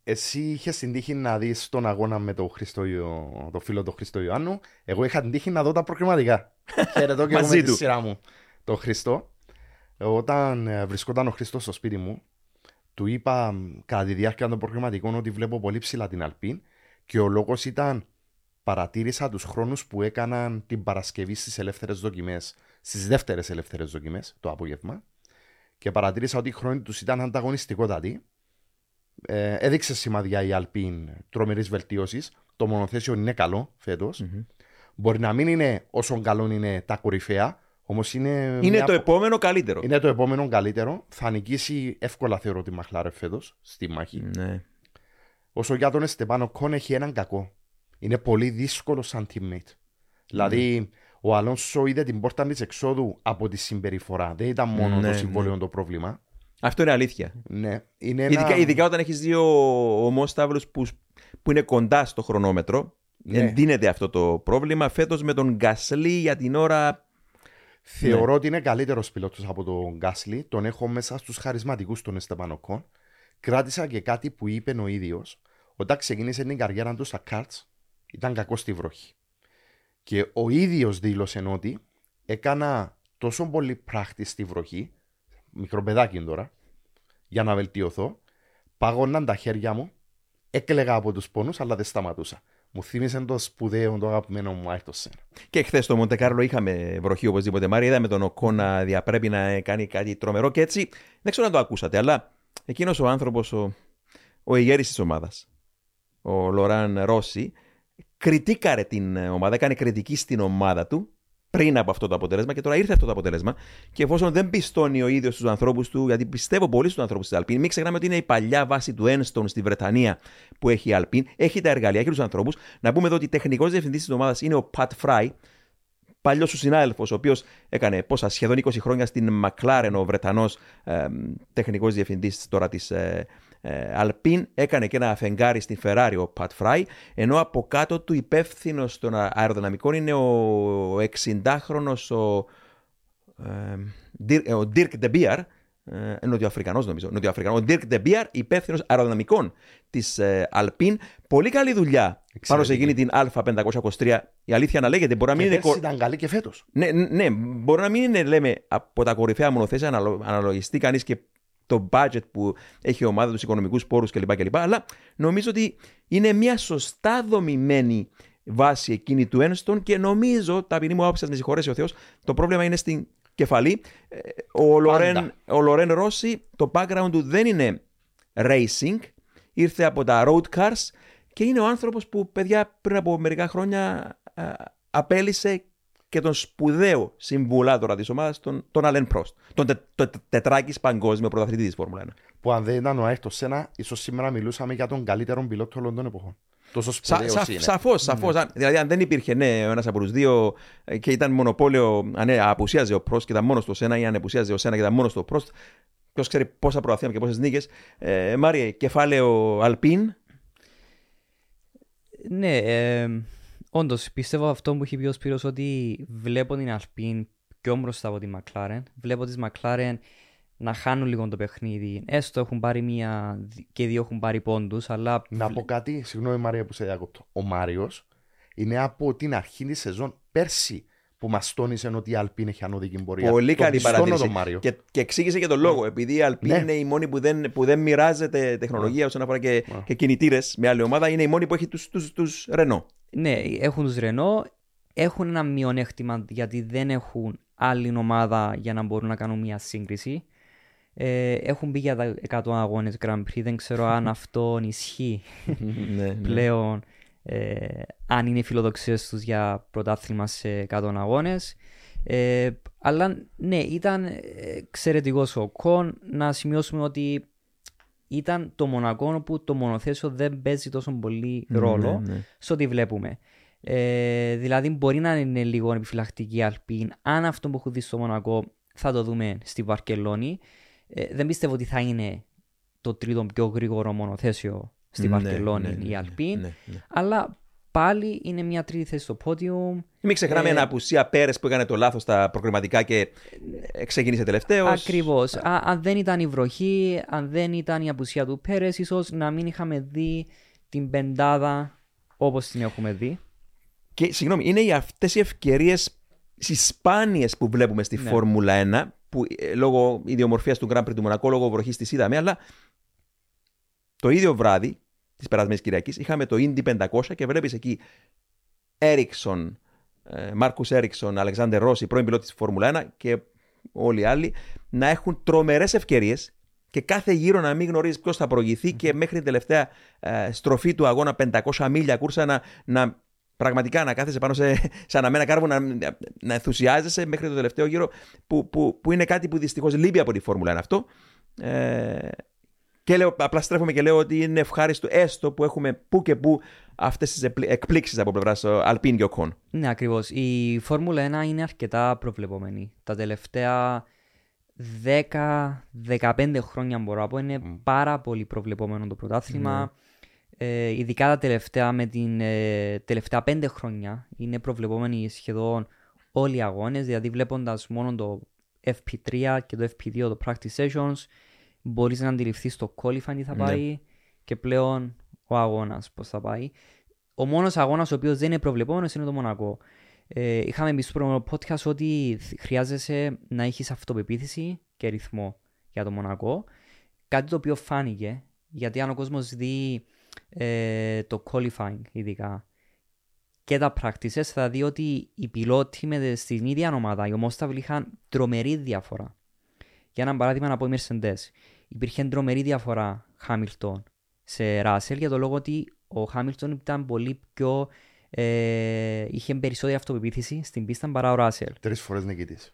Εσύ είχες την τύχη να δεις τον αγώνα με τον Χριστό, Ιω- το φίλο του Χριστό Ιωάννου. Εγώ είχα την τύχη να δω τα προκριματικά. Χαιρετώ και *laughs* εγώ Μαζί με τη του. σειρά μου τον Χριστό. Όταν ε, βρισκόταν ο Χριστό στο σπίτι μου, του είπα μ, κατά τη διάρκεια των προκριματικών ότι βλέπω πολύ ψηλά την Αλπίν και ο λόγος ήταν παρατήρησα τους χρόνους που έκαναν την Παρασκευή στις ελεύθερες δοκιμές, στις δεύτερες ελεύθερες δοκιμές το απόγευμα και παρατήρησα ότι οι χρόνοι τους ήταν ανταγωνιστικότατοι ε, έδειξε σημαδιά η Αλπίν τρομερής βελτίωσης. Το μονοθέσιο είναι καλό φέτος. Μπορεί να μην είναι όσο καλό είναι τα κορυφαία, όμως είναι. Είναι μια- το επόμενο καλύτερο. είναι το επόμενο καλύτερο. Θα νικήσει εύκολα θεωρώ τη Μαχλάρε φέτος στη μάχη. Ναι. Όσο για τον Εστεπάνο Κον έχει έναν κακό. Είναι πολύ δύσκολο σαν teammate. Δηλαδή, ο Αλόνσο είδε την πόρτα της εξόδου από τη συμπεριφορά. Δεν ήταν μόνο Ναι, το ναι. συμβόλαιο το πρόβλημα. Αυτό είναι αλήθεια. Ναι, είναι ένα... Ειδικά, ειδικά όταν έχεις δύο ομόσταυρου που, που είναι κοντά στο χρονόμετρο. Ναι. Εντείνεται αυτό το πρόβλημα. Φέτος με τον Γκασλή για την ώρα. Θεωρώ Ναι. ότι είναι καλύτερος πιλότος από τον Γκάσλι. Τον έχω μέσα στους χαρισματικούς των Εστεπανοκών. Κράτησα και κάτι που είπε ο ίδιος όταν ξεκίνησε την καριέρα του στα κάρτ. Ήταν κακό στη βροχή. Και ο ίδιος δήλωσε ότι έκανα τόσο πολύ πράχτη στη βροχή, μικροπαιδάκι τώρα, για να βελτιωθώ. Πάγωναν τα χέρια μου, έκλεγα από τους πόνους, αλλά δεν σταματούσα. Μου θύμισε το σπουδαίο, το αγαπημένο μου Άιρτο Σένα. Και χθες στο Μοντεκάρλο είχαμε βροχή οπωσδήποτε. Μάρια, είδαμε τον Οκό να διαπρέπει να κάνει κάτι τρομερό και έτσι. Δεν ξέρω αν το ακούσατε, αλλά εκείνος ο άνθρωπος, ο, ο ηγέρη της ομάδας, ο Λοράν Ρώση, κριτήκαρε την ομάδα, έκανε κριτική στην ομάδα του πριν από αυτό το αποτέλεσμα και τώρα ήρθε αυτό το αποτέλεσμα. Και εφόσον δεν πιστώνει ο ίδιος τους ανθρώπους του, γιατί πιστεύω πολύ στους ανθρώπους της Αλπίν, μην ξεχνάμε ότι είναι η παλιά βάση του Ένστον στη Βρετανία που έχει η Αλπίν, έχει τα εργαλεία, έχει τους ανθρώπους. Να πούμε εδώ ότι τεχνικός διευθυντής της ομάδας είναι ο Πατ Φράι, παλιός σου συνάδελφος, ο οποίος έκανε πόσα σχεδόν 20 χρόνια στην McLaren, ο Βρετανός ε, τεχνικός διευθυντής τώρα της ε, ε, Αλπίν, έκανε και ένα αφεντάρι στην Ferrari ο Πατ Φράι, ενώ από κάτω του υπεύθυνος των αεροδυναμικών είναι ο 60χρονο ο, ε, Dirk- ο Dirk De Beer, ε, Νοτιοαφρικανός νομίζω. Νοτιοαφρικανός. Ο Dirk De Beer, υπεύθυνος αεροδυναμικών της ε, Alpine. Πολύ καλή δουλειά πάνω σε εκείνη την Α523. Η αλήθεια να λέγεται, μπορεί να μην Και είναι. πέρσι κο- ήταν καλή και φέτος. Ναι, ναι, μπορεί να μην είναι, λέμε, από τα κορυφαία μονοθέσια, αναλο- αναλογιστεί κανείς και το budget που έχει η ομάδα, τους οικονομικούς πόρους κλπ, κλπ. Αλλά νομίζω ότι είναι μια σωστά δομημένη βάση εκείνη του Ένστον και νομίζω, ταπεινή μου άποψη, να με συγχωρέσει ο Θεός, το πρόβλημα είναι στην κεφαλή. Ε, Ο Λορέν, ο Λορέν Ρώση, το background του δεν είναι racing, ήρθε από τα road cars και είναι ο άνθρωπος που, παιδιά, πριν από μερικά χρόνια α, απέλησε και τον σπουδαίο συμβουλάτορα της ομάδας, τον, τον Αλεν Πρόστ. Τον τε, το, τε- τετράκης παγκόσμιο πρωταθλητή της Φόρμουλα 1. Που αν δεν ήταν ο Άιρτο Σένα, ίσως σήμερα μιλούσαμε για τον καλύτερο πιλότο όλων των εποχών. Τόσο Σα, σπουδαίος σα, είναι. σαφώς, σαφώς. Αν- Δηλαδή, αν δεν υπήρχε ναι, ο ένας από τους δύο ε, και ήταν μονοπόλιο, αν ναι, απουσίαζε ο Πρόστ και ήταν μόνος του ο Σένα ή αν απουσίαζε ο Σένα και ήταν μόνος του ο Πρόστ, ποιος ξέρει πόσα προαθήματα και πόσες νίκες. Ε, Μάριε, κεφάλαιο Αλπίν, Ναι, ε, όντως πιστεύω αυτό που έχει πει ο Σπύρος ότι βλέπω την Alpine πιο μπροστά από τη McLaren. Βλέπω τις McLaren να χάνουν λίγο το παιχνίδι. Έστω έχουν πάρει μία και δύο έχουν πάρει πόντους, αλλά Να πω κάτι, συγγνώμη Μαρία που σε διακόπτω. Ο Μάριος είναι από την αρχή της σεζόν πέρσι που μας τόνισε ότι η Αλπίν έχει ανώδικη πορεία. Πολύ Το καλή πιστώνω παρατήρηση. τον Μάριο. Και, και εξήγησε και τον λόγο. Επειδή η Alpine Ναι. είναι η μόνη που δεν, που δεν μοιράζεται τεχνολογία όσον αφορά και, Ναι. και κινητήρες με άλλη ομάδα, είναι η μόνη που έχει τους τους, τους Renault. Ναι, έχουν τους Renault, έχουν ένα μειονέκτημα γιατί δεν έχουν άλλη ομάδα για να μπορούν να κάνουν μια σύγκριση. Ε, έχουν μπει για τα 100 αγώνες Grand Prix, δεν ξέρω αν *laughs* αυτό ισχύει *laughs* ναι, ναι. πλέον ε, αν είναι οι φιλοδοξίες τους για πρωτάθλημα σε 100 αγώνες. Ε, αλλά ναι, ήταν ε, εξαιρετικός ο Κον. Να σημειώσουμε ότι ήταν το Μονακό όπου το μονοθέσιο δεν παίζει τόσο πολύ ρόλο ναι, ναι. σε ό,τι βλέπουμε. Ε, δηλαδή μπορεί να είναι λίγο επιφυλακτική η Αλπίν. Αν αυτό που έχω δει στο Μονακό θα το δούμε στη Βαρκελόνη. Ε, δεν πιστεύω ότι θα είναι το τρίτο πιο γρήγορο μονοθέσιο στη Ναι, Βαρκελόνη ναι, ναι, η ναι, Αλπίν. ναι, ναι. Αλλά πάλι είναι μια τρίτη θέση στο podium. Μην ξεχνάμε Ε, ένα απουσία Πέρες που έκανε το λάθος στα προκριματικά και ε, ξεκίνησε τελευταίος. Ακριβώς. Αν δεν ήταν η βροχή, αν δεν ήταν η απουσία του Πέρες, ίσως να μην είχαμε δει την πεντάδα όπως την έχουμε δει. Και συγγνώμη, είναι οι αυτές οι ευκαιρίες, οι σπάνιες που βλέπουμε στη Ναι. Φόρμουλα 1, που ε, λόγω ιδιομορφίας του Grand Prix του Μονακό, λόγω βροχής της είδαμε, αλλά το ίδιο βράδυ της περασμένης Κυριακής είχαμε το Indy 500 και βλέπεις εκεί Έριξον, Μάρκου Έριξον, Αλεξάνδερ Ρώση, πρώην πιλότης της Φόρμουλα 1 και όλοι οι άλλοι να έχουν τρομερές ευκαιρίες και κάθε γύρο να μην γνωρίζεις ποιος θα προηγηθεί και μέχρι την τελευταία ε, στροφή του αγώνα 500 μίλια κούρσα να, να πραγματικά να κάθεσαι πάνω σε, *laughs* σε αναμένα κάρβο να, να ενθουσιάζεσαι μέχρι το τελευταίο γύρο που, που, που είναι κάτι που δυστυχώς λείπει από τη Φόρμουλα 1 αυτό. Ε, και λέω, απλά στρέφομαι και λέω ότι είναι ευχάριστο έστω που έχουμε που και που αυτές τις εκπλήξεις από πλευράς Αλπίν και Οκόν. Ναι, ακριβώς. Η Φόρμουλα 1 είναι αρκετά προβλεπόμενη. Τα τελευταία 10-15 χρόνια μπορώ να πω είναι πάρα πολύ προβλεπόμενο το πρωτάθλημα. Ε, ειδικά τα τελευταία με την ε, τελευταία 5 χρόνια είναι προβλεπόμενοι σχεδόν όλοι οι αγώνες. Δηλαδή βλέποντας μόνο το FP3 και το FP2, το Practice Sessions, μπορείς να αντιληφθείς το qualifying τι θα Ναι. πάει και πλέον ο αγώνας πώς θα πάει. Ο μόνος αγώνας ο οποίος δεν είναι προβλεπόμενος είναι το Μονακό. Ε, είχαμε πει στο προηγούμενο podcast ότι χρειάζεσαι να έχεις αυτοπεποίθηση και ρυθμό για το Μονακό. Κάτι το οποίο φάνηκε, γιατί αν ο κόσμος δει ε, το qualifying ειδικά και τα practices θα δει ότι οι πιλότοι με, στην ίδια ομάδα, οι ομόσταυλοι είχαν τρομερή διαφορά. Για ένα παράδειγμα να πω η Mercedes. Υπήρχε τρομερή διαφορά Hamilton σε Russell για το λόγο ότι ο Hamilton ήταν πολύ πιο ε, είχε περισσότερη αυτοπεποίθηση στην πίστα παρά ο Russell. Τρεις φορές νικητής.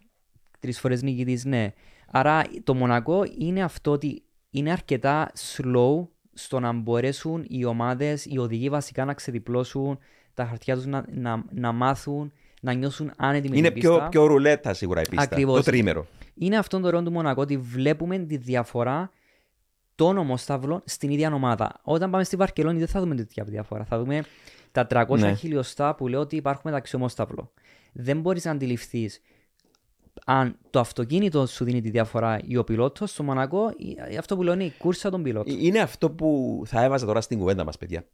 Τρεις φορές νικητής, ναι. Άρα το Μονακό είναι αυτό ότι είναι αρκετά slow στο να μπορέσουν οι ομάδες, οι οδηγοί βασικά να ξεδιπλώσουν τα χαρτιά τους, να, να, να μάθουν, να νιώσουν άνετοι με Είναι την πιο, πίστα. πιο ρουλέτα σίγουρα η πίστα. Ακριβώς. Το τρίμερο. Είναι αυτόν τον ρόλο του Μονακό ότι βλέπουμε τη διαφορά των ομοσταυλών στην ίδια ομάδα. Όταν πάμε στη Βαρκελόνη δεν θα δούμε τέτοια διαφορά. Θα δούμε τα 300 Ναι. χιλιοστά που λέω ότι υπάρχουν μεταξύ ομοσταυλών. Δεν μπορείς να αντιληφθείς αν το αυτοκίνητο σου δίνει τη διαφορά ή ο πιλότος στο Μονακό, ή αυτό που λένε η κούρσα των πιλότων. Ε, Είναι αυτό που θα έβαζα τώρα στην κουβέντα μας, παιδιά.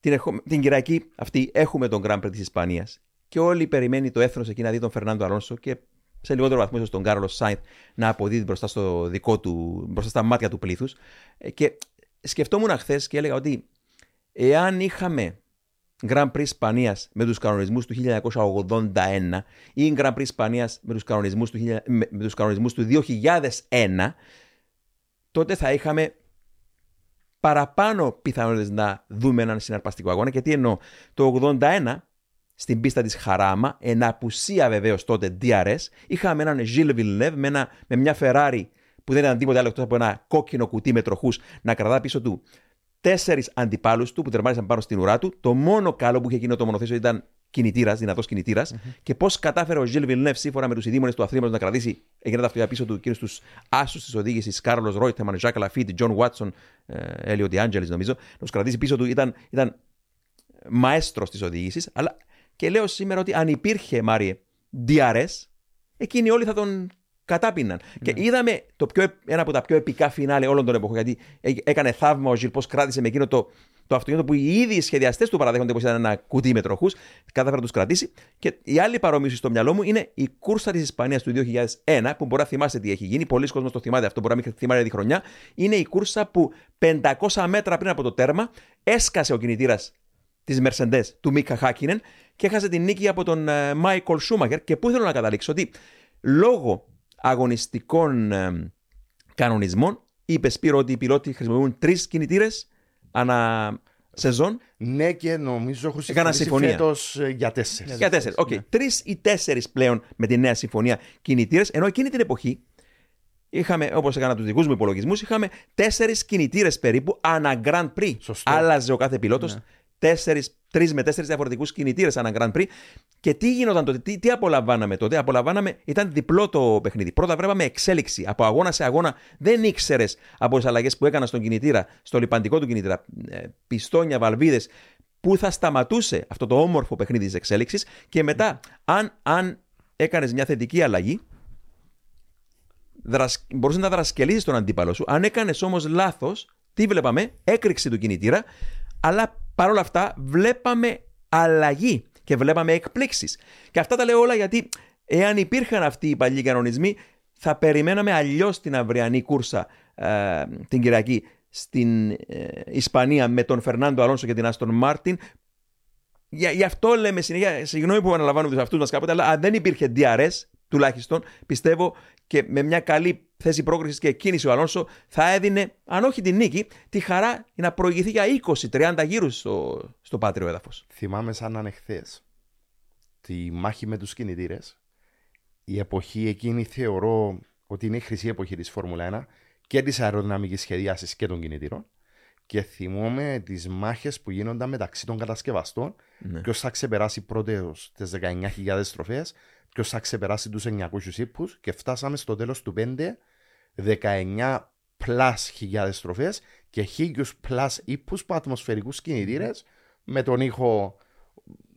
Την, ερχο... την Κυριακή αυτή έχουμε τον Grand Prix της Ισπανίας και όλοι περιμένει το έθνο εκεί να δει τον Φερνάντο Αλόνσο και σε λιγότερο βαθμό ίσως τον Κάρλο Σάινθ να αποδίδει μπροστά, στο δικό του, μπροστά στα μάτια του πλήθους. Και σκεφτόμουν χθες και έλεγα ότι εάν είχαμε Grand Prix Ισπανίας με τους κανονισμούς του 1981 ή Grand Prix Ισπανίας με τους κανονισμούς του, με, με τους κανονισμούς του 2001, τότε θα είχαμε παραπάνω πιθανότητες να δούμε έναν συναρπαστικό αγώνα. Και τι εννοώ, το 81 στην πίστα της Χαράμα, εν απουσία βεβαίως τότε DRS, είχαμε έναν Gilles Villeneuve με, ένα, με μια Ferrari που δεν ήταν τίποτα άλλο εκτός από ένα κόκκινο κουτί με τροχούς να κρατά πίσω του τέσσερις αντιπάλους του που τερμάρισαν πάνω στην ουρά του. Το μόνο καλό που είχε εκείνο το μονοθέσιο ήταν κινητήρας, δυνατός κινητήρας. Mm-hmm. Και πώς κατάφερε ο Γιλ Βιλνεύ σύμφωνα με τους ειδήμονες του αθλήματος να κρατήσει εκείνα τα αυτοκίνητα πίσω του εκείνους τους άσους της οδήγησης, Κάρλος Ρόιτεμαν, Ζακ Λαφίτ, Τζον Βάτσον, Έλιο ντε Άντζελις νομίζω, να τους κρατήσει πίσω του ήταν, ήταν μαέστρος της οδήγησης. Αλλά και λέω σήμερα ότι αν υπήρχε, Μάριε, DRS, εκείνοι όλοι θα τον κατάπιναν. Ναι. Και είδαμε το πιο, ένα από τα πιο επικά φινάλε όλων των εποχών. Γιατί έκανε θαύμα ο Ζιλ πώς κράτησε με εκείνο το, το αυτοκίνητο που οι ίδιοι σχεδιαστές του παραδέχονται πως ήταν ένα κουτί με τροχούς. Κατάφερε να τους κρατήσει. Και η άλλη παρομοίωση στο μυαλό μου είναι η κούρσα της Ισπανίας του 2001, που μπορεί να θυμάστε τι έχει γίνει. Πολύς κόσμος το θυμάται αυτό, μπορεί να μην θυμάται τη χρονιά. Είναι η κούρσα που 500 μέτρα πριν από το τέρμα έσκασε ο κινητήρας της Mercedes του Μίκα Χάκινεν και έχασε την νίκη από τον Μάικολ Σούμαχερ. Και πού θέλω να καταλήξω ότι λόγω αγωνιστικών ε, κανονισμών είπε Σπύρο ότι οι πιλότοι χρησιμοποιούν τρεις κινητήρες ανά σεζόν. Ναι, και νομίζω έχω συμφωνήσει φέτος για τέσσερις. Για τέσσερις. OK. Okay. Ναι. Τρεις ή τέσσερις πλέον με τη νέα συμφωνία κινητήρες, ενώ εκείνη την εποχή είχαμε, όπως έκανα τους δικούς μου υπολογισμούς, είχαμε τέσσερις κινητήρες περίπου ανά Grand Prix. Σωστό. Άλλαζε ο κάθε πιλότος. Ναι. Τέσσερις, τρεις με τέσσερις διαφορετικούς κινητήρες ανά Grand Prix και τι γινόταν τότε, τι, τι απολαμβάναμε τότε, απολαμβάναμε, ήταν διπλό το παιχνίδι. Πρώτα βλέπαμε εξέλιξη από αγώνα σε αγώνα, δεν ήξερες από τις αλλαγές που έκανα στον κινητήρα, στο λιπαντικό του κινητήρα, πιστόνια, βαλβίδες, πού θα σταματούσε αυτό το όμορφο παιχνίδι της εξέλιξης και μετά, αν, αν έκανες μια θετική αλλαγή, δρασ... μπορούσες να δρασκελίσει τον αντίπαλο σου. Αν έκανες όμως λάθος, τι βλέπαμε, έκρηξη του κινητήρα, αλλά παρόλα αυτά βλέπαμε αλλαγή και βλέπαμε εκπλήξεις. Και αυτά τα λέω όλα γιατί εάν υπήρχαν αυτοί οι παλιοί κανονισμοί, θα περιμέναμε αλλιώς την αυριανή κούρσα ε, την Κυριακή στην ε, Ισπανία με τον Φερνάντο Αλόνσο και την Άστον Μάρτιν. Γι' αυτό λέμε συνέχεια, συγγνώμη που αναλαμβάνουμε τους αυτούς μας κάποτε, αλλά αν δεν υπήρχε DRS, τουλάχιστον, πιστεύω και με μια καλή θέση πρόκρισης και κίνηση ο Αλόνσο θα έδινε, αν όχι την νίκη, τη χαρά να προηγηθεί για 20-30 γύρους στο, στο πάτριο έδαφος. Θυμάμαι σαν να είναι χθες τη μάχη με τους κινητήρες. Η εποχή εκείνη θεωρώ ότι είναι η χρυσή εποχή της Φόρμουλα 1 και της αεροδυναμικής σχεδιάσης και των κινητήρων. Και θυμόμαι τις μάχες που γίνονταν μεταξύ των κατασκευαστών. Ναι. Ποιος θα ξεπεράσει πρώτο τις 19.000 στροφέ, ποιος θα ξεπεράσει τους 900 ύπους. Και φτάσαμε στο τέλος του 5 19 plus χιλιάδες στροφές και χίλιου plus ύπους από ατμοσφαιρικούς κινητήρες με τον ήχο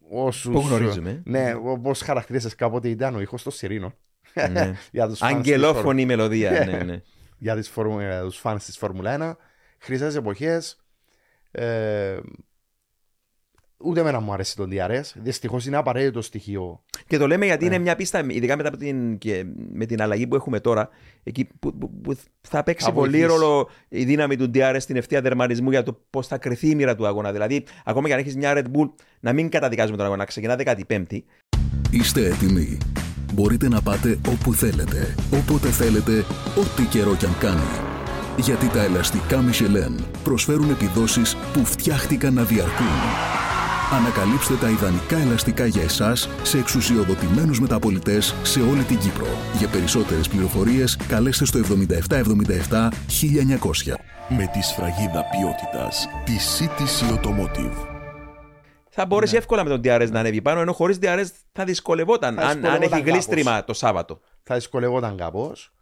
όσου. Που γνωρίζουμε. Ναι, όπως χαρακτήρισε κάποτε ήταν ο ήχος των Σιρήνων. Ναι. *laughs* Αγγελόφωνη μελωδία. ναι, ναι. Για τους φαν της Φόρμουλα 1. Χρυσέ εποχές. Ε, Ούτε εμένα μου αρέσει τον DRS. Δυστυχώς είναι απαραίτητο στοιχείο. Και το λέμε γιατί ναι. είναι μια πίστα, ειδικά μετά από την, και με την αλλαγή που έχουμε τώρα, εκεί που, που, που θα παίξει θα πολύ ρόλο η δύναμη του DRS στην ευθεία δερμαρισμού για το πώς θα κρυθεί η μοίρα του αγώνα. Δηλαδή, ακόμα και αν έχεις μια Red Bull, να μην καταδικάζουμε τον αγώνα, να ξεκινά 15η. Είστε έτοιμοι. Μπορείτε να πάτε όπου θέλετε, όποτε θέλετε, ό,τι καιρό κι αν κάνει. Γιατί τα ελαστικά Michelin προσφέρουν επιδόσεις που φτιάχτηκαν να διαρκούν. Ανακαλύψτε τα ιδανικά ελαστικά για εσάς σε εξουσιοδοτημένους μεταπολιτές σε όλη την Κύπρο. Για περισσότερες πληροφορίες καλέστε στο 7777 1900. Με τη σφραγίδα ποιότητας τη CTC Automotive. Θα μπορέσει ναι. εύκολα με τον DRS να ανέβει πάνω, ενώ χωρίς DRS θα δυσκολευόταν, θα αν, αν έχει γλίστριμα το Σάββατο. Θα δυσκολευόταν κάπως.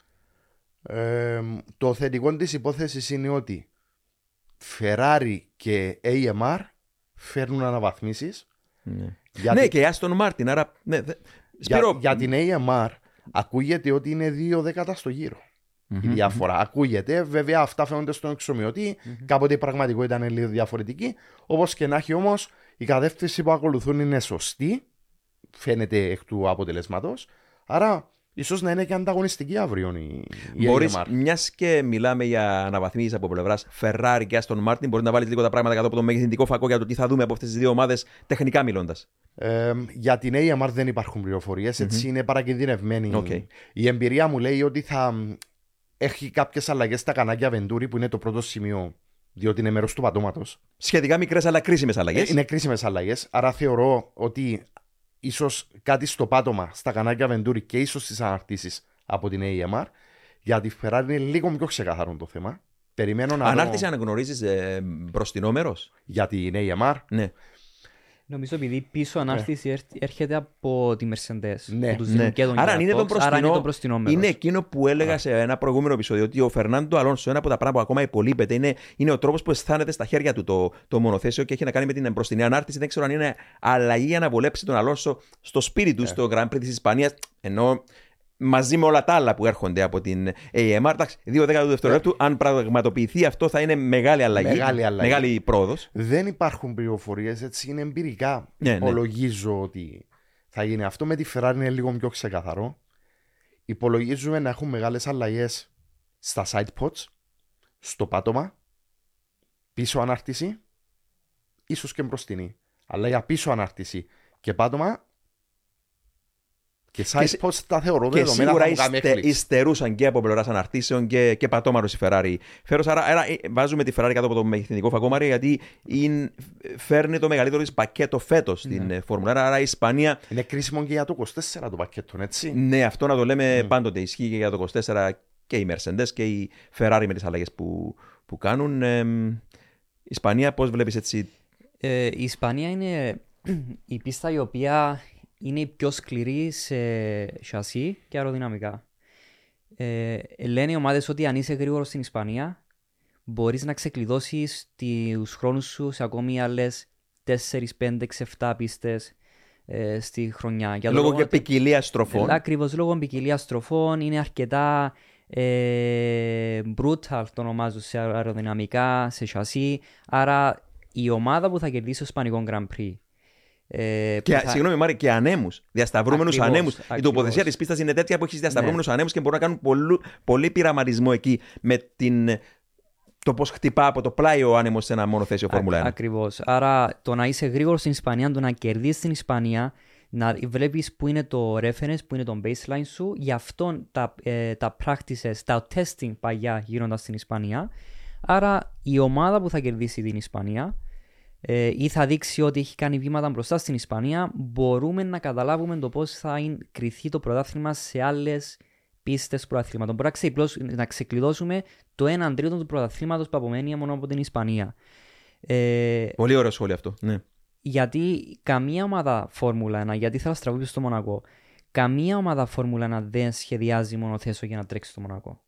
Ε, το θετικό της υπόθεσης είναι ότι Ferrari και AMR φέρνουν αναβαθμίσεις. Ναι. ναι, και η Άστον Μάρτιν. Άρα, ναι, για, για την AMR, Ακούγεται ότι είναι δύο δέκατα στο γυρο Η διαφορά. Ακούγεται. Βέβαια, αυτά φαίνονται στον εξομοιωτή. Κάποτε η πραγματικότητα είναι λίγο διαφορετική. Όπως και να έχει όμως, η κατεύθυνση που ακολουθούν είναι σωστή. Φαίνεται εκ του αποτελέσματος. Άρα, ίσως να είναι και ανταγωνιστική αύριο η, η Μπορείς, AMR. μιας και μιλάμε για αναβαθμίσεις από πλευράς Ferrari και Aston Martin, μπορείς να βάλεις λίγο τα πράγματα κάτω από το μεγεθυντικό φακό για το τι θα δούμε από αυτές τις δύο ομάδες τεχνικά μιλώντας. Ε, για την AMR δεν υπάρχουν πληροφορίες, έτσι είναι παρακινδυνευμένη. Οκ. Η εμπειρία μου λέει ότι θα μ, έχει κάποιες αλλαγές στα κανάκια Βεντούρη που είναι το πρώτο σημείο, διότι είναι μέρος του πατώματος. Σχετικά μικρές αλλά κρίσιμες αλλαγές. Είναι κρίσιμες αλλαγές. Άρα θεωρώ ότι ίσως κάτι στο πάτωμα στα κανάκια Βεντούρη και ίσως στις αναρτήσεις από την AMR. Για τη Ferrari είναι λίγο πιο ξεκαθαρό το θέμα. Περιμένω να Ανάρτηση δω αναγνωρίζεις ε, μπροστινό μέρος; για την AMR. Ναι. Νομίζω επειδή πίσω ανάρτηση έρ- έρχεται από τη Mercedes. Ναι, που τους Ναι. δίνουν και τον Άρα αν είναι Gearbox, το μπροστινό, άρα είναι το μπροστινό μέρος. είναι εκείνο που έλεγα σε ένα προηγούμενο επεισόδιο ότι ο Φερνάντο Αλόνσο, ένα από τα πράγματα που ακόμα υπολείπεται, είναι, είναι ο τρόπος που αισθάνεται στα χέρια του το, το μονοθέσιο και έχει να κάνει με την μπροστινή ανάρτηση. Δεν ξέρω αν είναι αλλαγή για να βολέψει τον Αλόνσο στο σπίτι του, στο Grand Prix της Ισπανίας. Ενώ μαζί με όλα τα άλλα που έρχονται από την AMR. Εντάξει, δύο δέκατα του δευτερολέπτου. Αν πραγματοποιηθεί αυτό, θα είναι μεγάλη αλλαγή. Μεγάλη αλλαγή. Μεγάλη πρόοδος. Δεν υπάρχουν πληροφορίες, έτσι είναι εμπειρικά. Ναι, ναι. Υπολογίζω ότι θα γίνει αυτό. Με τη Ferrari είναι λίγο πιο ξεκαθαρό. Υπολογίζουμε να έχουν μεγάλες αλλαγές στα side pods, στο πάτωμα, πίσω ανάρτηση, ίσως και μπροστινή. Αλλά για πίσω ανάρτηση και πάτωμα και side Και σε- pods τα θεωρώ Και δεδομένα σίγουρα θα μου κάνει ύστε, έκπληξη. υστερούσαν και από πλευράς αναρτήσεων και, και πατώμαρο η Ferrari. Φέρος, άρα, άρα ε, βάζουμε τη Ferrari κάτω από το μεγεθυντικό φακό, Μαρία, γιατί είναι, φέρνει το μεγαλύτερο της πακέτο φέτος στην ε, Φόρμουλα. Άρα, άρα η Ισπανία, Είναι κρίσιμο και για το 24 το πακέτο, έτσι. ναι, αυτό να το λέμε πάντοτε ισχύει και για το 24 και η Mercedes και η Ferrari με τις αλλαγές που, που κάνουν. Ε, η Ισπανία, πώς βλέπεις έτσι. Ε, η Ισπανία είναι η πίστα η οποία είναι η πιο σκληρή σε σασί και αεροδυναμικά. Ε, λένε οι ομάδες ότι αν είσαι γρήγορος στην Ισπανία μπορείς να ξεκλειδώσεις τους χρόνους σου σε ακόμη άλλες 4, 5, 6, 7 πίστες ε, στη χρονιά. Για το Λόγω λόγο και ότι- ποικιλία στροφών. Ακριβώς λόγω ποικιλία στροφών είναι αρκετά ε, brutal το ονομάζω σε αεροδυναμικά, σε σασί. Άρα η ομάδα που θα κερδίσει το Ισπανικό Grand Prix. Ε, Και, που θα- Συγγνώμη, Μάρη, και ανέμους. Διασταυρούμενους Ακριβώς, ανέμους. Η ακριβώς. τοποθεσία της πίστας είναι τέτοια που έχεις διασταυρούμενους Ναι. ανέμους και μπορούν να κάνουν πολλού, πολύ πειραματισμό εκεί με την, το πώς χτυπά από το πλάι ο άνεμος σε ένα μονοθέσιο Φόρμουλα 1. Ακριβώς. Άρα το να είσαι γρήγορος στην Ισπανία, το να κερδίσεις την Ισπανία, να βλέπεις που είναι το reference, που είναι το baseline σου. Γι' αυτό τα, ε, τα practices, τα testing παγιά γίνονταν στην Ισπανία. Άρα η ομάδα που θα κερδίσει την Ισπανία ε, ή θα δείξει ότι έχει κάνει βήματα μπροστά στην Ισπανία, μπορούμε να καταλάβουμε το πώς θα είναι, κριθεί το πρωτάθλημα σε άλλες πίστες πρωταθλήματων. Μπορεί να, ξεκλειδώσ- να ξεκλειδώσουμε το 1 τρίτο του πρωταθλήματος που απομένει μόνο από την Ισπανία. Ε, Πολύ ωραίο σχόλιο αυτό. Ναι. γιατί καμία ομάδα Φόρμουλα 1, γιατί θα στραβούσει στο Μονακό, καμία ομάδα Φόρμουλα 1 δεν σχεδιάζει μονοθέσιο για να τρέξει στο Μονακό.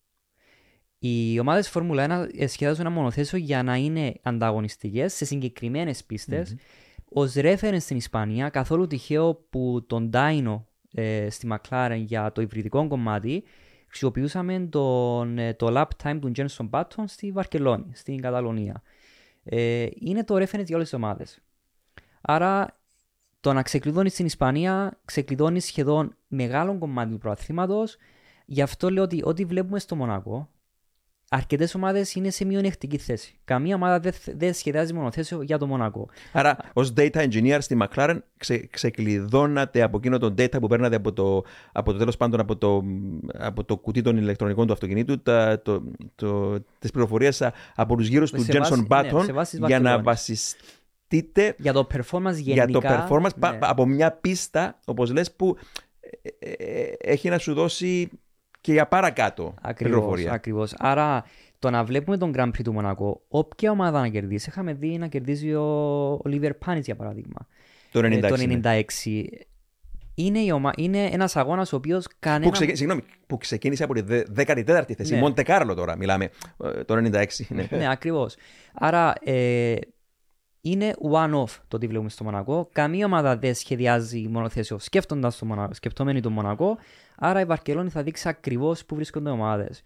Οι ομάδες Φόρμουλα 1 σχεδιάζουν ένα μονοθέσιο για να είναι ανταγωνιστικές σε συγκεκριμένες πίστες. Ω reference στην Ισπανία, καθόλου τυχαίο που τον Ντάινο ε, στη McLaren για το υβριδικό κομμάτι χρησιμοποιούσαμε τον, ε, το lap time του Jenson Button στη Βαρκελόνη, στην Καταλωνία. Ε, είναι το reference για όλες τις ομάδες. Άρα το να ξεκλειδώνεις στην Ισπανία, ξεκλειδώνεις σχεδόν μεγάλο κομμάτι του προαθλήματος. Γι' αυτό λέω ότι ό,τι βλέπουμε στο Μονακό, αρκετές ομάδες είναι σε μειονεκτική θέση. Καμία ομάδα δεν, θε- δεν σχεδιάζει μονοθέσιο για το Μονακό. Άρα, ως data engineer στη McLaren, ξε, ξεκλειδώνατε από εκείνο το data που παίρνατε από το, από το τέλος πάντων από το, από το κουτί των ηλεκτρονικών του αυτοκινήτου, τα, το, το, τις πληροφορίες α- από τους γύρους του Σε Jenson βάση- ναι, Button σε βάση της για να Βαρκελόνης. βασιστείτε Για το performance γενικά. για το performance πα- ναι. από μια πίστα, όπως λες, που ε, ε, ε, έχει να σου δώσει και για παρακάτω Ακριβώς, πληροφορία. ακριβώς. Άρα το να βλέπουμε τον Grand Prix του Μονακό, όποια ομάδα να κερδίσει, είχαμε δει να κερδίζει ο Oliver Panis για παράδειγμα. Το 96. Ε, το ναι. 96. Είναι, η ομα... είναι ένας αγώνας ο οποίος κανένα... Που, ξεκι... Συγγνώμη, που ξεκίνησε από τη 14η θέση. Ναι. Μοντε Κάρλο τώρα μιλάμε. ε, Το 96. Ναι. ναι, ακριβώς. Άρα ε, είναι one-off το τι βλέπουμε στο Μονακό. Καμία ομάδα δεν σχεδιάζει μονοθέσιο σκέφτοντας το Μονακό, σκεπτόμενοι το Μονακό. Άρα η Βαρκελόνη θα δείξει ακριβώς πού βρίσκονται οι ομάδες.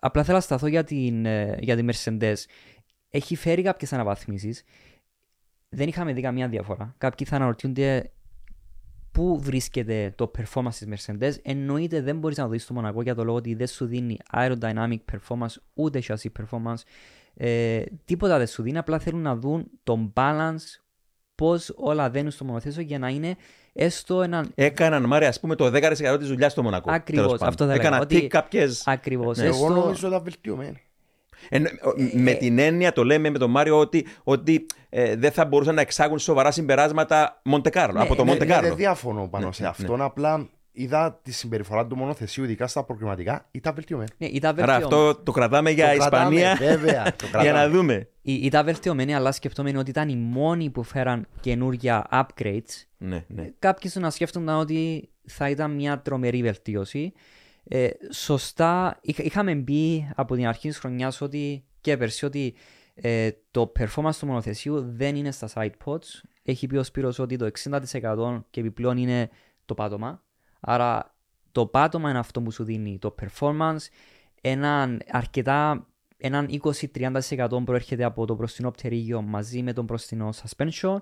Απλά θέλω να σταθώ για την, ε, για τη Mercedes. Έχει φέρει κάποιες αναβαθμίσεις. Δεν είχαμε δει καμία διαφορά. Κάποιοι θα αναρωτιούνται πού βρίσκεται το performance της Mercedes. Εννοείται δεν μπορείς να δεις το Μονακό για το λόγο ότι δεν σου δίνει aerodynamic performance ούτε chassis performance. Ε, τίποτα δεν σου δίνει. Απλά θέλουν να δουν τον balance πώς όλα δένουν στο μονοθέσιο για να είναι έστω έναν. Έκαναν, Μάρια, ας πούμε, το 10% της δουλειάς στο Μονακό. Ακριβώς. Αυτό θα Έκανα ότι... κάποιε. Ακριβώς. Ναι, εγώ νομίζω ότι ήταν βελτιωμένη. Ε, με την έννοια το λέμε με τον Μάριο ότι, ότι ε, δεν θα μπορούσαν να εξάγουν σοβαρά συμπεράσματα Μοντεκάρλο, Ναι, από το Ναι, Μοντεκάρλο. ναι, δεν διαφωνώ πάνω Ναι, σε ναι, αυτόν. Απλά είδα τη συμπεριφορά του μονοθεσίου, ειδικά στα προκριματικά, ήταν βελτιωμένη. Ναι, ήταν Άρα βελτιωμένη. αυτό το κρατάμε για Το κρατάμε, Ισπανία βέβαια, το *laughs* για να κρατάμε. δούμε. Ή- Ήταν βελτιωμένη, αλλά σκεφτόμενοι ότι ήταν οι μόνοι που φέραν καινούργια upgrades. Ναι, ναι. Κάποιοι να σκέφτονταν ότι θα ήταν μια τρομερή βελτίωση. Ε, σωστά, είχα- είχαμε μπει από την αρχή της χρονιάς ότι και πέρσι ότι ε, το performance του μονοθεσίου δεν είναι στα side pods. Έχει πει ο Σπύρος ότι το 60% και επιπλέον είναι το πάτωμα. Άρα το πάτωμα είναι αυτό που σου δίνει το performance. Έναν αρκετά έναν 20-30% προέρχεται από το μπροστινό πτερίγιο μαζί με τον μπροστινό suspension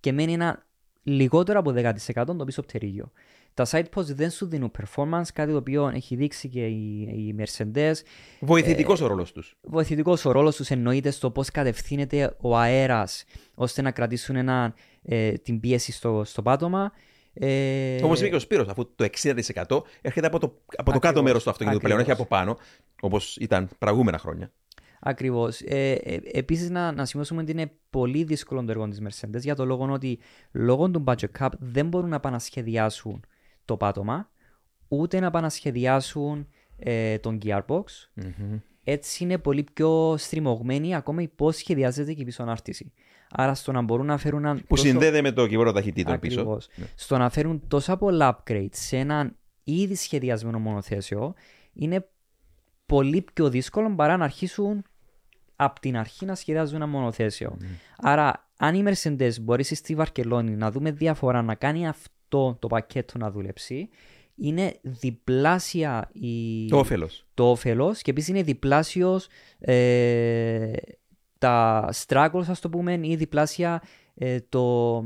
και μένει ένα λιγότερο από 10% το πίσω πτερίγιο. Τα side pods δεν σου δίνουν performance, κάτι το οποίο έχει δείξει και η, η Mercedes. Βοηθητικός ο ρόλος τους. Βοηθητικός ο ρόλος τους εννοείται στο πώς κατευθύνεται ο αέρας ώστε να κρατήσουν ένα, ε, την πίεση στο, στο πάτωμα. Ε, Όπως είπε και ο Σπύρος, αφού το 60% έρχεται από το, από το κάτω Ακριβώς, μέρος του αυτοκινήτου πλέον, όχι ακριβώς. από πάνω, όπως ήταν προηγούμενα χρόνια. Ακριβώς. Ε, ε, Επίσης, να, να σημειώσουμε ότι είναι πολύ δύσκολο το έργο της Mercedes για το λόγο ότι λόγω του budget cap δεν μπορούν να πάνε να σχεδιάσουν το πάτωμα, ούτε να πάνε να σχεδιάσουν ε, τον gearbox. Έτσι είναι πολύ πιο στριμωγμένοι ακόμα πώ σχεδιάζεται και η πίσω ανάρτηση. Άρα στο να μπορούν να φέρουν έναν. Που τόσο- συνδέεται με το κυβόρο ταχυτήτων πίσω. Ακριβώς. Στο να φέρουν τόσα πολλά upgrades σε έναν ήδη σχεδιασμένο μονοθέσιο είναι πολύ πιο δύσκολο παρά να αρχίσουν από την αρχή να σχεδιάζουν ένα μονοθέσιο. Άρα, αν η Mercedes μπορέσει στη Βαρκελόνη να δούμε διαφορά, να κάνει αυτό το πακέτο να δουλέψει, είναι διπλάσια η... Το όφελος. το όφελος και επίσης είναι διπλάσιος ε, τα struggles, ας το πούμε, ή διπλάσια ε, το,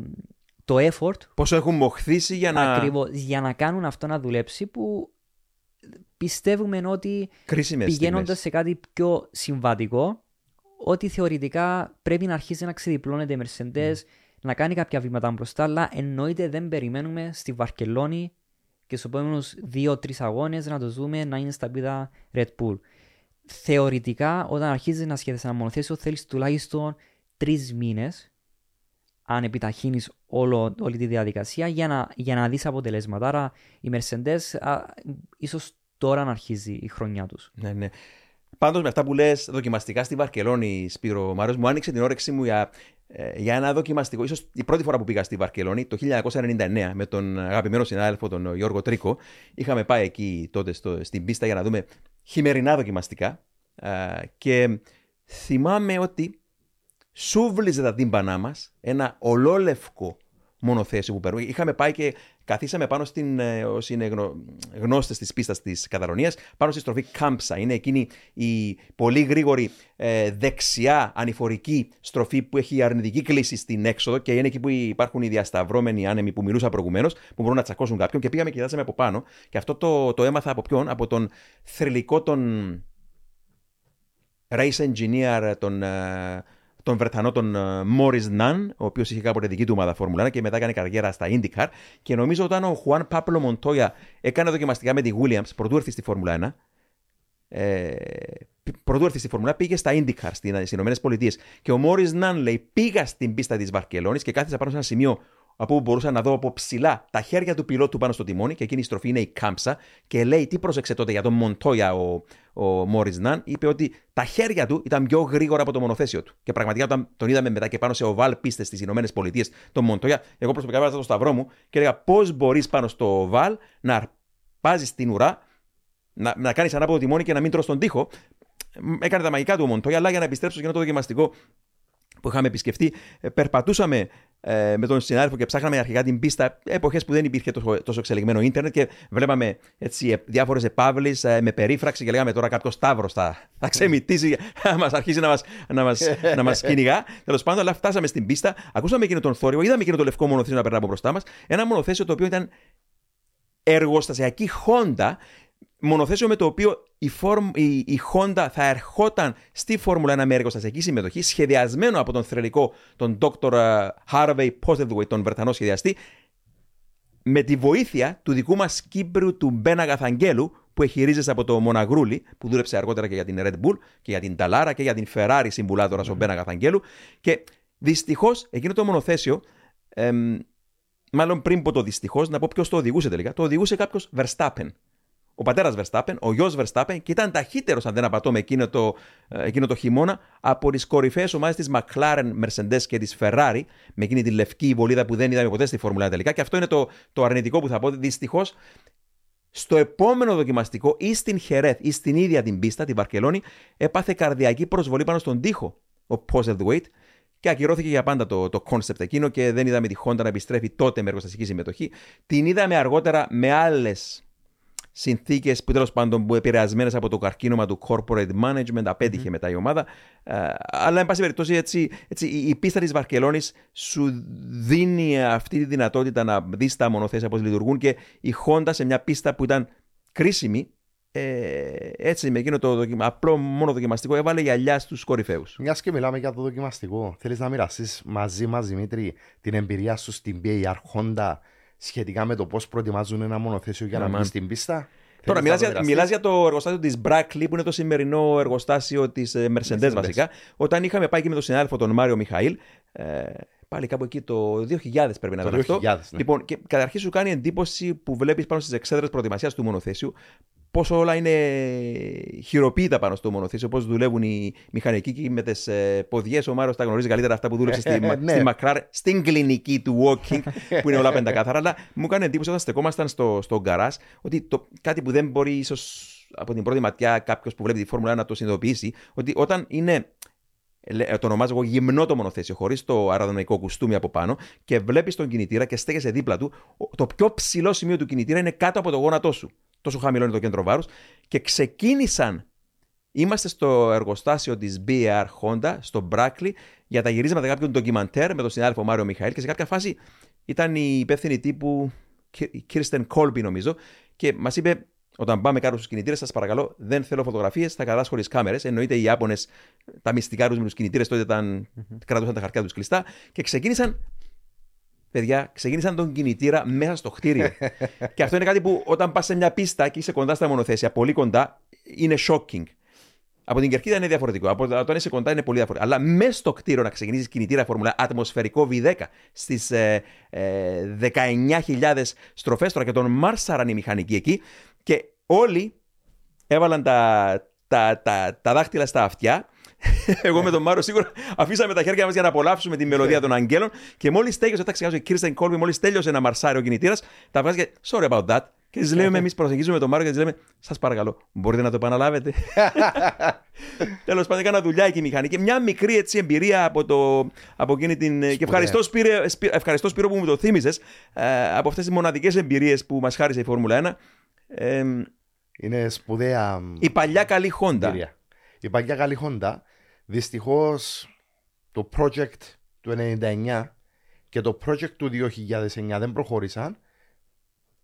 το effort Πόσο έχουν μοχθήσει για να. ακριβώς, για να κάνουν αυτό να δουλέψει που πιστεύουμε ότι Κρίσιμες πηγαίνοντας σε κάτι πιο συμβατικό ότι θεωρητικά πρέπει να αρχίσει να ξεδιπλώνεται η Mercedes να κάνει κάποια βήματα μπροστά αλλά εννοείται δεν περιμένουμε στη Βαρκελόνη και στου επόμενου δύο-τρεις αγώνες να το δούμε να είναι στα πίδα Red Bull. Θεωρητικά, όταν αρχίζει να σχεδιάσει ένα μονοθέσιο, θέλεις τουλάχιστον τρεις μήνες, αν επιταχύνεις όλη τη διαδικασία, για να, για να δεις αποτελέσματα. Άρα, η Mercedes ίσως τώρα να αρχίζει η χρονιά τους. Ναι, ναι. Πάντως με αυτά που λες δοκιμαστικά στη Βαρκελόνη, Σπύρο Μάριο, μου άνοιξε την όρεξή μου για, ε, για ένα δοκιμαστικό. ίσως η πρώτη φορά που πήγα στη Βαρκελόνη, το 1999, με τον αγαπημένο συνάδελφο τον Γιώργο Τρίκο. Είχαμε πάει εκεί τότε στο, στην πίστα για να δούμε χειμερινά δοκιμαστικά. Α, και θυμάμαι ότι σούβλιζε τα τύμπανά μας ένα ολόλευκο μονοθέσιο που παίρνουμε. Είχαμε πάει και καθίσαμε πάνω στην, ε, όσοι είναι γνω, γνώστες της πίστας της Καταλωνίας, πάνω στη στροφή Κάμψα. Είναι εκείνη η πολύ γρήγορη ε, δεξιά ανηφορική στροφή που έχει αρνητική κλίση στην έξοδο και είναι εκεί που υπάρχουν οι διασταυρώμενοι άνεμοι που μιλούσα προηγουμένως, που μπορούν να τσακώσουν κάποιον και πήγαμε και κοιτάξαμε από πάνω. Και αυτό το, το έμαθα από ποιον, από τον θρηλυκό τον race engineer, τον, ε, τον Βρετανό, τον Μόρις Ναν, ο οποίος είχε κάποτε δική του ομάδα Φόρμουλα 1 και μετά έκανε καριέρα στα IndyCar. Και νομίζω όταν ο Χουάν Πάμπλο Μοντόια έκανε δοκιμαστικά με τη Williams προτού έρθει στη Φόρμουλα 1, ε, προτού έρθει στη Φόρμουλα, πήγε στα IndyCar στις ΗΠΑ. Και ο Μόρις Ναν λέει: Πήγα στην πίστα της Βαρκελόνης και κάθισα πάνω σε ένα σημείο από όπου μπορούσα να δω από ψηλά τα χέρια του πιλότου πάνω στο τιμόνι και εκείνη η στροφή είναι η Campsa. Και λέει: Τι πρόσεξε τότε για τον Μοντόια ο, ο Μόρις Ναν, είπε ότι τα χέρια του ήταν πιο γρήγορα από το μονοθέσιο του. Και πραγματικά όταν τον είδαμε μετά και πάνω σε οβάλ πίστες στις ΗΠΑ, τον Μοντόια, εγώ προσωπικά βάζα το σταυρό μου και έλεγα: Πώς μπορείς πάνω στο οβάλ να αρπάζεις την ουρά, να, να κάνεις ανάποδο τιμόνι και να μην τρως τον τοίχο; Έκανε τα μαγικά του ο Μοντόια, αλλά για να επιστρέψω σε αυτό το δοκιμαστικό που είχαμε επισκεφτεί, ε, περπατούσαμε ε, με τον συνάδελφο και ψάχναμε αρχικά την πίστα εποχές που δεν υπήρχε τόσο, τόσο εξελιγμένο ίντερνετ και βλέπαμε έτσι, ε, διάφορες επάβλεις ε, με περίφραξη και λέγαμε τώρα κάποιος Σταύρος θα, θα ξεμητήσει, θα μας αρχίσει να μας, να μας, να μας κυνηγά. Τέλος πάντων, αλλά φτάσαμε στην πίστα, ακούσαμε εκείνο τον θόρυβο, είδαμε εκείνο το λευκό μονοθέσιο να περνά από μπροστά μας, ένα μονοθέσιο το οποίο ήταν εργοστασιακή Honda μονοθέσιο με το οποίο η, φόρμ, η, η Honda θα ερχόταν στη Φόρμουλα 1 με εργοστασιακή συμμετοχή, σχεδιασμένο από τον θρελικό, τον Dr. Ε, Harvey Postlethwaite, τον Βρετανό σχεδιαστή, με τη βοήθεια του δικού μας Κύπρου του Μπένα Γαθαγγέλου, που έχει από το Μοναγρούλι, που δούλεψε αργότερα και για την Red Bull και για την Ταλάρα και για την Ferrari συμβουλάτορα mm-hmm. ο Μπένα Γαθαγγέλου. Και δυστυχώς εκείνο το μονοθέσιο, εμ, μάλλον πριν πω το δυστυχώς, να πω ποιος το οδηγούσε τελικά, το οδηγούσε κάποιος Verstappen ο πατέρας Verstappen, ο γιος Verstappen, και ήταν ταχύτερος, αν δεν απατώ, με εκείνο το, ε, εκείνο το χειμώνα από τις κορυφαίες ομάδες της McLaren, Mercedes και της Ferrari, με εκείνη τη λευκή βολίδα που δεν είδαμε ποτέ στη Φόρμουλα τελικά. Και αυτό είναι το, το αρνητικό που θα πω. Δυστυχώς, στο επόμενο δοκιμαστικό ή στην Χερέθ ή στην ίδια την πίστα, την Βαρκελόνη, έπαθε καρδιακή προσβολή πάνω στον τοίχο ο Postlethwaite και ακυρώθηκε για πάντα το, το concept εκείνο και δεν είδαμε τη Honda να επιστρέφει τότε με εργοστασική συμμετοχή. Την είδαμε αργότερα με άλλες συνθήκες που τέλος πάντων που επηρεασμένες από το καρκίνωμα του corporate management, απέτυχε mm. μετά η ομάδα. Ε, αλλά, εν πάση περιπτώσει, έτσι, έτσι, η πίστα της Βαρκελόνης σου δίνει αυτή τη δυνατότητα να δεις τα μονοθέσια πώς λειτουργούν και η Honda σε μια πίστα που ήταν κρίσιμη. Ε, έτσι, με εκείνο το δοκιμα... απλό μόνο δοκιμαστικό έβαλε γυαλιά στους κορυφαίους. Μιας και μιλάμε για το δοκιμαστικό, θέλεις να μοιραστείς μαζί μας, Δημήτρη, την εμπειρία σου στην BAR Honda σχετικά με το πώς προετοιμάζουν ένα μονοθέσιο για να μπει στην πίστα. Τώρα, μιλάς για, μιλάς για το εργοστάσιο της Brackley, που είναι το σημερινό εργοστάσιο της ε, Mercedes βασικά. Όταν είχαμε πάει και με τον συνάδελφο τον Μάριο Μιχαήλ, ε, πάλι κάπου εκεί το 2000 πρέπει να ήταν αυτό. Ναι. Λοιπόν, και καταρχήν σου κάνει εντύπωση που βλέπεις πάνω στις εξέδρες προετοιμασίας του μονοθέσιου πόσο όλα είναι χειροποίητα πάνω στο μονοθέσιο, πώς δουλεύουν οι μηχανικοί και με τις ε, ποδιές. Ο Μάριο τα γνωρίζει καλύτερα αυτά που δούλεψε στη, ναι. στη Μακράρ, στην κλινική του walking, που είναι όλα πεντακάθαρα. Αλλά μου κάνει εντύπωση όταν στεκόμασταν στο, στο γκαρά ότι το, κάτι που δεν μπορεί ίσως από την πρώτη ματιά κάποιος που βλέπει τη Φόρμουλα να το συνειδητοποιήσει, ότι όταν είναι το ονομάζω εγώ γυμνό το μονοθέσιο, χωρίς το αεροδυναμικό κουστούμι από πάνω, και βλέπεις τον κινητήρα και στέκεσαι δίπλα του, το πιο ψηλό σημείο του κινητήρα είναι κάτω από το γόνατό σου τόσο χαμηλό είναι το κέντρο βάρους. Και ξεκίνησαν. Είμαστε στο εργοστάσιο της BR Honda, στο Brackley, για τα γυρίσματα κάποιων ντοκιμαντέρ με τον συνάδελφο Μάριο Μιχαήλ. Και σε κάποια φάση ήταν η υπεύθυνη τύπου Kirsten Colby, νομίζω, και μας είπε: Όταν πάμε κάτω στους κινητήρες, σας παρακαλώ, δεν θέλω φωτογραφίες, θα κατάσχω χωρίς κάμερες. Εννοείται οι Ιάπωνες τα μυστικά του με τους κινητήρες τότε ήταν, mm-hmm. κρατούσαν τα χαρτιά τους κλειστά και ξεκίνησαν παιδιά, ξεκίνησαν τον κινητήρα μέσα στο κτίριο. *laughs* και αυτό είναι κάτι που όταν πας σε μια πίστα και είσαι κοντά στα μονοθέσια, πολύ κοντά, είναι shocking. Από την κερκίδα είναι διαφορετικό. Από το είσαι κοντά είναι πολύ διαφορετικό. Αλλά μέσα στο κτίριο να ξεκινήσεις κινητήρα φορμουλά ατμοσφαιρικό V10 στις ε, ε, 19.000 στροφές τώρα και τον μάρσαραν οι μηχανικοί εκεί και όλοι έβαλαν τα, τα, τα, τα δάχτυλα στα αυτιά *laughs* εγώ με τον Μάρο σίγουρα αφήσαμε τα χέρια μας για να απολαύσουμε τη μελωδία των Αγγέλων. Και μόλις τέλειωσε, τα ξεχάσω, η Κίρστεν Κόλβι, μόλις τέλειωσε ένα μαρσάρι ο κινητήρας, τα βγάζει και sorry about that. Και τη λέμε, εμείς προσεγγίζουμε τον Μάρο και τη λέμε, Σας παρακαλώ, μπορείτε να το επαναλάβετε. *laughs* Τέλος πάντων, έκανα δουλειά εκεί μηχανική. Μια μικρή έτσι, εμπειρία από, το, από εκείνη την. και ευχαριστώ, Σπύρο, ευχαριστώ Σπύρο που μου το θύμιζε ε, από αυτές τις μοναδικές εμπειρίες που μας χάρισε η Φόρμουλα 1. Ε, είναι σπουδαία. Η παλιά καλή Honda. Η παλιά καλή Honda Δυστυχώς το project του 1999 και το project του 2009 δεν προχώρησαν.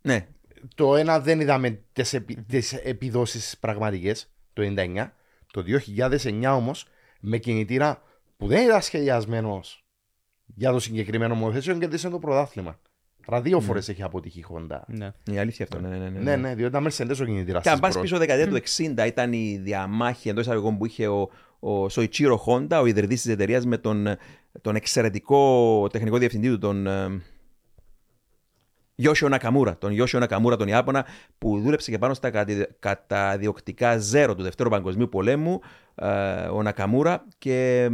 Ναι. Το ένα δεν είδαμε τις επι, επιδόσεις πραγματικές το 1999. Το 2009 όμως με κινητήρα που δεν ήταν σχεδιασμένος για το συγκεκριμένο μονοθέσιο κέρδισε το πρωτάθλημα. Άρα δύο φορές mm. έχει αποτύχει η Honda. Ναι. Η αλήθεια αυτό. Ναι, ναι, ναι. ναι, ναι διότι ήταν Mercedes ο κινητήρα. Και αν πας πίσω δεκαετία του 60 ήταν η διαμάχη εντός εισαγωγικών που είχε ο, ο Σοϊτσίρο Χόντα, ο ιδρυτής της εταιρείας, με τον, τον εξαιρετικό τεχνικό διευθυντή του, τον Γιώσιο Νακαμούρα. Τον Γιώσιο Νακαμούρα, τον Ιάπωνα, που δούλεψε και πάνω στα καταδιοκτικά ζέρο του Δευτέρου Παγκοσμίου Πολέμου, ε, ο Νακαμούρα. Και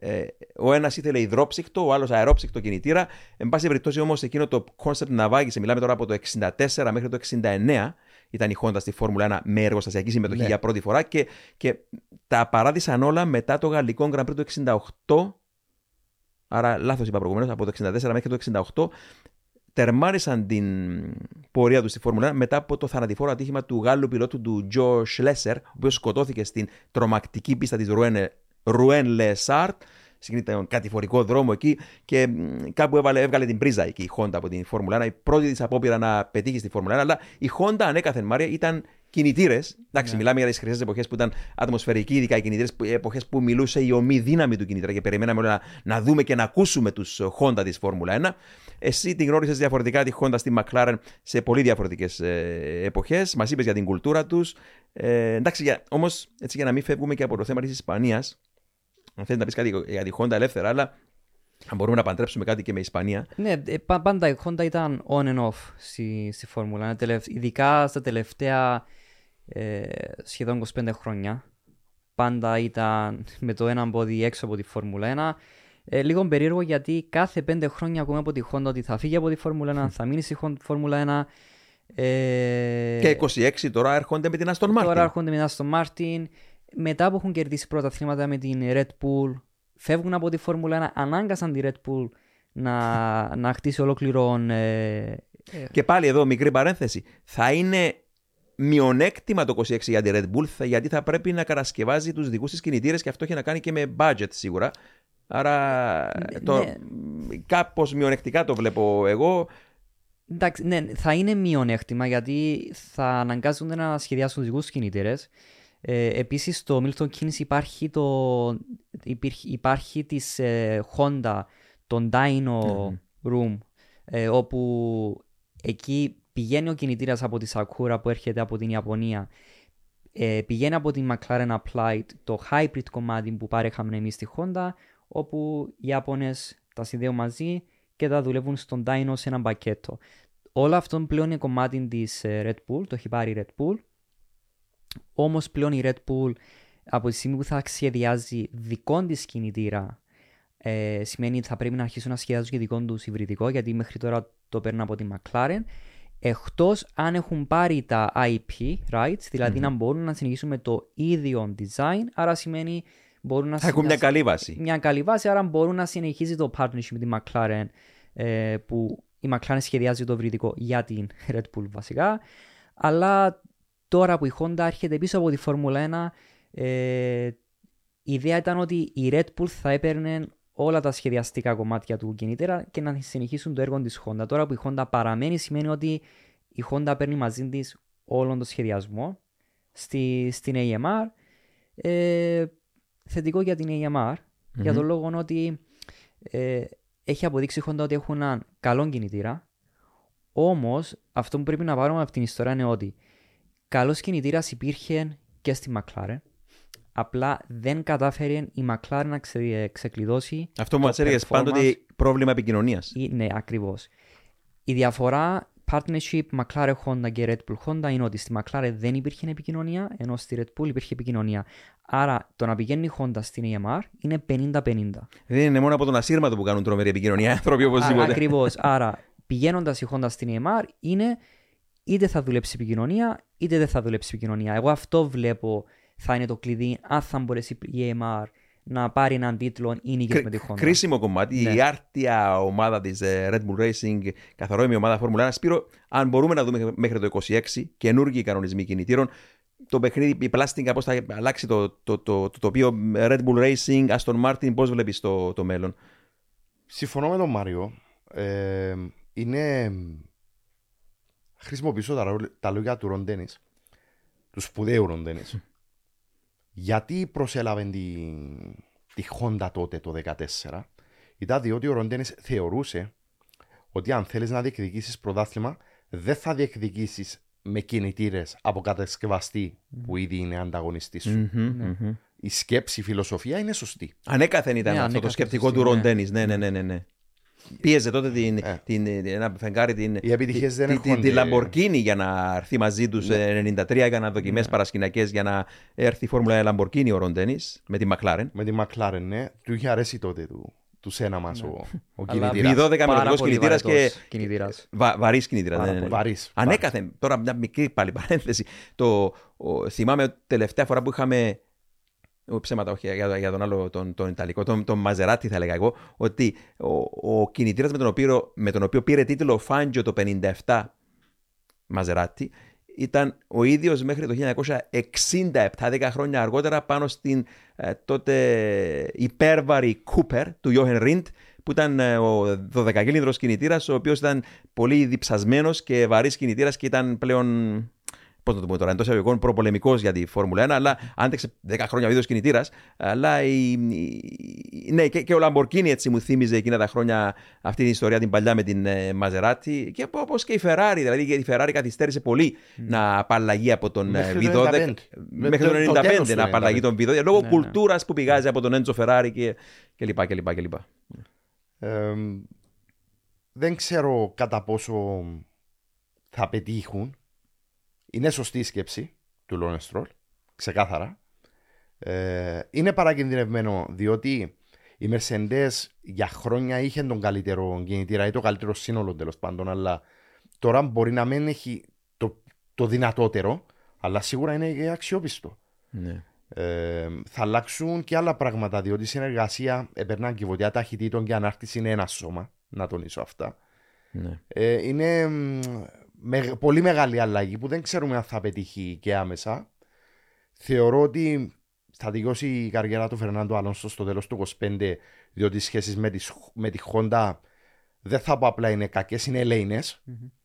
ε, ο ένας ήθελε υδρόψυκτο, ο άλλος αερόψυκτο κινητήρα. Εν πάση περιπτώσει όμως εκείνο το concept ναυάγησε, μιλάμε τώρα από το 64 μέχρι το 69, ήταν η Honda στη Φόρμουλα 1 με εργοστασιακή συμμετοχή ναι. για πρώτη φορά και, και τα παράτησαν όλα μετά το γαλλικό Grand Prix του 68 άρα λάθος είπα προηγουμένως, από το 64 μέχρι το 68, τερμάτισαν την πορεία τους στη Φόρμουλα 1 μετά από το θανατηφόρο ατύχημα του Γάλλου πιλότου του Τζο Σλέσερ, ο οποίος σκοτώθηκε στην τρομακτική πίστα της Ρουέν Λεσάρτ συγκρίνει τον κατηφορικό δρόμο εκεί και μ, κάπου έβαλε, έβγαλε την πρίζα εκεί η Honda από την Φόρμουλα 1. Η πρώτη της απόπειρα να πετύχει στη Φόρμουλα 1, αλλά η Honda ανέκαθεν Μάρια ήταν κινητήρες. Εντάξει, μιλάμε για τις χρυσές εποχές που ήταν ατμοσφαιρικοί, ειδικά οι κινητήρες, εποχές που μιλούσε η ομή δύναμη του κινητήρα και περιμέναμε όλα να, να δούμε και να ακούσουμε τους Honda της Φόρμουλα 1. Εσύ την γνώρισες διαφορετικά τη Honda στη McLaren σε πολύ διαφορετικές ε, εποχές. Μας είπες για την κουλτούρα τους. Ε, εντάξει, όμως, έτσι για να μην φεύγουμε και από το θέμα της Ισπανίας, αν θέλει να πεις κάτι για τη Honda ελεύθερα, αλλά αν μπορούμε να παντρέψουμε κάτι και με Ισπανία. Ναι, ε, πα- πάντα η Honda ήταν on and off στη, στη Φόρμουλα. 1, τελευ- ειδικά στα τελευταία ε, σχεδόν 25 χρόνια. Πάντα ήταν με το ένα πόδι έξω από τη Φόρμουλα 1. Ε, λίγο περίεργο γιατί κάθε 5 χρόνια ακούμε από τη Honda ότι θα φύγει από τη Φόρμουλα 1, θα μείνει στη Hon- Φόρμουλα 1. Ε, Και 26 τώρα έρχονται με την Aston Martin. Τώρα έρχονται μετά στο Μάρτιν. Μετά που έχουν κερδίσει πρώτα αθλήματα με την Red Bull, φεύγουν από τη Φόρμουλα 1, ανάγκασαν τη Red Bull να, να χτίσει ολόκληρο. Ε, Και πάλι εδώ μικρή παρένθεση. Θα είναι μειονέκτημα το 26 για τη Red Bull θα- γιατί θα πρέπει να κατασκευάζει τους δικούς της κινητήρες και αυτό έχει να κάνει και με budget σίγουρα. Άρα Ναι, το, ναι. κάπως μειονεκτικά το βλέπω εγώ. εντάξει, ναι, θα είναι μειονέκτημα γιατί θα αναγκάζονται να σχεδιάσουν δικούς τους κινητήρες. Ε, Επίσης, στο Milton Keynes υπάρχει, το, υπήρχε- υπάρχει της ε, Honda, τον Dyno Room, ε, όπου εκεί πηγαίνει ο κινητήρας από τη Sakura που έρχεται από την Ιαπωνία, ε, πηγαίνει από την McLaren Applied το hybrid κομμάτι που παρέχαμε εμείς στη Honda, όπου οι Ιάπωνες τα συνδέουν μαζί και τα δουλεύουν στον Dyno σε ένα πακέτο. Όλο αυτό πλέον είναι κομμάτι της ε, Red Bull, το έχει πάρει η Red Bull. Όμως πλέον η Red Bull από τη στιγμή που θα σχεδιάζει δικό της κινητήρα ε, σημαίνει ότι θα πρέπει να αρχίσουν να σχεδιάζουν και δικό τους υβριδικό γιατί μέχρι τώρα το παίρνουν από τη McLaren εκτός αν έχουν πάρει τα IP rights, δηλαδη να μπορούν να συνεχίσουν με το ίδιο design άρα σημαίνει μπορούν να Θα έχουν μια συνεχίσουν- καλή βάση. μια καλή βάση, άρα μπορούν να συνεχίζει το partnership με τη McLaren ε, που η McLaren σχεδιάζει το βρυδικό για την Red Bull βασικά. Αλλά τώρα που η Honda έρχεται πίσω από τη Φόρμουλα 1, ε, η ιδέα ήταν ότι η Red Bull θα έπαιρνε όλα τα σχεδιαστικά κομμάτια του κινητήρα και να συνεχίσουν το έργο της Honda. Τώρα που η Honda παραμένει σημαίνει ότι η Honda παίρνει μαζί της όλον το σχεδιασμό στη, στην AMR. Ε, θετικό για την AMR για τον λόγο ότι ε, έχει αποδείξει η Honda ότι έχουν έναν καλό κινητήρα. Όμως, αυτό που πρέπει να πάρουμε από την ιστορία είναι ότι καλός κινητήρας υπήρχε και στη McLaren. Απλά δεν κατάφερε η McLaren να ξε, ξεκλειδώσει. Αυτό που το μας έλεγες performance. πάντοτε πρόβλημα επικοινωνίας. Ή- ναι, ακριβώς. Η διαφορά partnership McLaren Honda και Red Bull Honda είναι ότι στη McLaren δεν υπήρχε επικοινωνία, ενώ στη Red Bull υπήρχε επικοινωνία. Άρα το να πηγαίνει η Honda στην EMR είναι 50-50. Δεν είναι μόνο από τον ασύρματο που κάνουν τρομερή επικοινωνία οι *laughs* άνθρωποι οπωσδήποτε. Ακριβώς. Άρα πηγαίνοντας η Honda στην EMR είναι είτε θα δουλέψει επικοινωνία είτε δεν θα δουλέψει επικοινωνία. Εγώ αυτό βλέπω θα είναι το κλειδί αν θα μπορέσει η EMR να πάρει έναν τίτλο ή νίκη Κρι- με τη Honda. Κρίσιμο κομμάτι. Ναι. Η άρτια ομάδα της Red Bull Racing, καθαρό η ομάδα Φόρμουλα 1. Σπύρο, αν μπορούμε να δούμε μέχρι το 26 καινούργιοι κανονισμοί κινητήρων, το παιχνίδι, η πλάστιγκα, πώς θα αλλάξει το, το, το, το τοπίο Red Bull Racing, Aston Martin, πώς βλέπεις το, το μέλλον; Συμφωνώ με τον Μάριο. Ε, είναι. Χρησιμοποιήσω τα, ρο- τα λόγια του Ρον Ντένις, του σπουδαίου Ρον Ντένις. *laughs* Γιατί προσέλαβε τη, τη Honda τότε το 2014, ήταν διότι ο Ρον Ντένις θεωρούσε ότι αν θέλεις να διεκδικήσεις πρωτάθλημα, δεν θα διεκδικήσεις με κινητήρες από κατασκευαστή που ήδη είναι ανταγωνιστής σου. Ναι. Μμμ. Η σκέψη, η φιλοσοφία είναι σωστή. Ανέκαθεν ήταν Ναι, αυτό το ανέκαθεν σκεπτικό σωστή, του Ρον ναι. Ντένις. Ναι, ναι, ναι, ναι, ναι. Πίεζε τότε την, Ε. την, ένα φεγγάρι την, Οι επιτυχίες δεν την, την, την έρχονται- Lamborghini για να έρθει μαζί τους 93, έκανα δοκιμές παρασκηνιακές για να έρθει η Φόρμουλα 1 Lamborghini ο Ρον Ντένις με τη McLaren. Με τη McLaren, ναι. Του είχε αρέσει τότε του, του σένα μας ο, ο Αλλά κινητήρας. Β12 Πάρα μελλοντικός πολύ κινητήρας και βαρετός κινητήρας. Βα, Βαρύς κινητήρας. Πάρα Ναι, ναι, ναι. πολύ. Βαρύς, Ανέκαθεν. Τώρα μια μικρή πάλι παρένθεση. Το, ο, θυμάμαι τελευταία φορά που είχαμε ο, ψέματα, όχι, για, για τον άλλο, τον, τον Ιταλικό, τον, τον Μαζεράτη θα έλεγα εγώ, ότι ο, ο κινητήρας με, τον οποίο, με τον οποίο πήρε τίτλο Φάντζιο το 57 Μαζεράτη ήταν ο ίδιος μέχρι το 1967, 10 χρόνια αργότερα, πάνω στην ε, τότε υπέρβαρη Κούπερ του Γιώχεν Ριντ, που ήταν ε, ο 12 κινητήρας, ο οποίος ήταν πολύ διψασμένος και βαρύς κινητήρας και ήταν πλέον πώς να το πούμε τώρα, εντός εισαγωγικών προπολεμικός για τη Φόρμουλα 1, αλλά άντεξε 10 χρόνια ο ίδιος κινητήρας. Αλλά η, η, ναι, και, και ο Λαμπορκίνη έτσι μου θύμιζε εκείνα τα χρόνια αυτή την ιστορία την παλιά με την ε, Μαζεράτη. Και όπως και η Ferrari, δηλαδή η Ferrari καθυστέρησε πολύ mm. να απαλλαγεί από τον V12. Μέχρι το 1995 να απαλλαγεί τον V12 λόγω ναι, κουλτούρας ναι. που πηγάζει από τον Έντζο Ferrari και, και λοιπά. Και λοιπά, και λοιπά. Ε, δεν ξέρω κατά πόσο θα πετύχουν είναι σωστή η σκέψη του Λόνε Στρόλ, ξεκάθαρα. Ε, είναι παρακινδυνευμένο διότι η Mercedes για χρόνια είχε τον καλύτερο κινητήρα ή το καλύτερο σύνολο τέλος πάντων, αλλά τώρα μπορεί να μην έχει το, το δυνατότερο, αλλά σίγουρα είναι και αξιόπιστο. Ναι. Ε, θα αλλάξουν και άλλα πράγματα, διότι η συνεργασία επερνά κυβωτιά ταχυτήτων και ανάρτηση είναι ένα σώμα. Να τονίσω αυτά. Ναι. Ε, είναι με, πολύ μεγάλη αλλαγή που δεν ξέρουμε αν θα πετύχει και άμεσα. Θεωρώ ότι θα τελειώσει η καριέρα του Φερνάντο Αλόνσο στο τέλος του 25, διότι οι σχέσεις με, με, τη Χόντα δεν θα πω απλά είναι κακές, είναι ελεηνε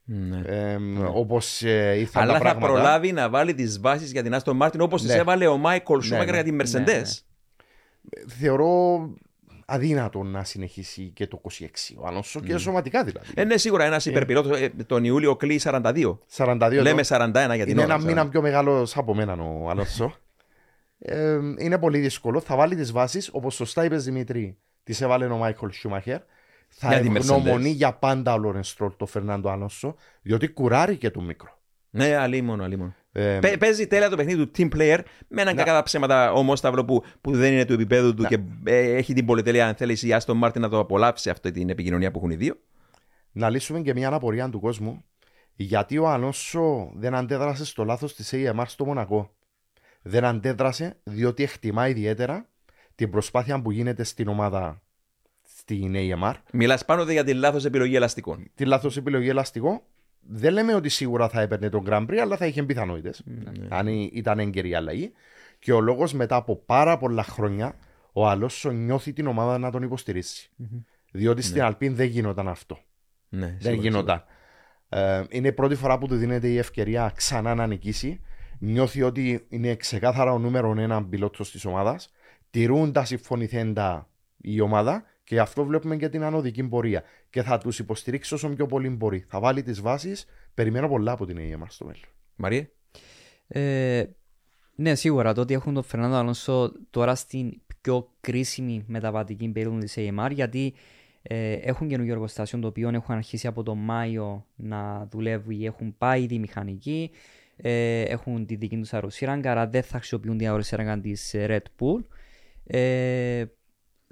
ναι. Ε, ναι. Όπως ε, ήρθαν Αλλά τα θα πράγματα. προλάβει να βάλει τις βάσεις για την Άστον Μάρτιν όπως ναι. τι έβαλε ο Μάικολ Σούμακερ ναι. για την Mercedes. Θεωρώ αδύνατο να συνεχίσει και το 26 ο Αλόνσο και σωματικά δηλαδή. Ε, ναι, σίγουρα ένας υπερπιλότος ε, τον Ιούλιο κλείει 42. 42 Λέμε 41 για την είναι ώρα. ένα μήνα πιο μεγάλο από μένα ο Αλόνσο. *laughs* ε, είναι πολύ δύσκολο. Θα βάλει τις βάσεις όπως σωστά είπες Δημήτρη, τις έβαλε ο Μάικλ Σούμαχερ. Θα Για τη ευγνωμονεί Mercedes. για πάντα ο Λόρεν Στρόλ το Φερνάντο Αλόνσο, διότι κουράρει και το μικρό. Ναι, αλίμονο, αλίμονο. Ε, Παι- Παίζει τέλεια το παιχνίδι του team player με έναν Να. κακά τα ψέματα ομόσταβλο που, που δεν είναι του επίπεδου του Να. και ε, έχει την πολυτέλεια, αν θέλεις, η Άστον Μάρτιν να το απολαύσει αυτή την επικοινωνία που έχουν οι δύο. να λύσουμε και μια απορία του κόσμου. Γιατί ο Αλόνσο δεν αντέδρασε στο λάθος της AMR στο Μονακό. Δεν αντέδρασε διότι εκτιμά ιδιαίτερα την προσπάθεια που γίνεται στην ομάδα στην AMR. Μιλάς πάνω για τη λάθος επιλογή ελαστικών. Τη λάθος επιλογή ελαστικό. Δεν λέμε ότι σίγουρα θα έπαιρνε τον Grand Prix, αλλά θα είχε πιθανότητες. Αν ή- ήταν έγκαιρη η αλλαγή. Και ο λόγος μετά από πάρα πολλά χρόνια, ο Αλόνσο νιώθει την ομάδα να τον υποστηριξει Διότι στην Αλπίν δεν γινόταν αυτό. Ναι, Δεν σίγουρα, γινόταν. Ε, είναι η πρώτη φορά που του δίνεται η ευκαιρία ξανά να νικήσει. Νιώθει ότι είναι ξεκάθαρα ο νούμερο ένα πιλότος της ομάδας. Τηρούν τα συμφωνηθέντα η ομάδα και γι' αυτό βλέπουμε και την ανωδική πορεία. Και θα τους υποστηρίξει όσο πιο πολύ μπορεί. Θα βάλει τις βάσεις. Περιμένω πολλά από την ΑΕΜΑ στο μέλλον. Μαρία. Ε, ναι, σίγουρα το ότι έχουν τον Φερνάντο Αλόνσο τώρα στην πιο κρίσιμη μεταβατική περίοδο της AMR γιατί ε, έχουν καινούργιο εργοστάσιο το οποίο έχουν αρχίσει από τον Μάιο να δουλεύει, έχουν πάει τη μηχανική, ε, έχουν τη δική τους αεροσύραγγα, άρα δεν θα χρησιμοποιούν την αεροσύραγγα της ε, Red Bull. Ε,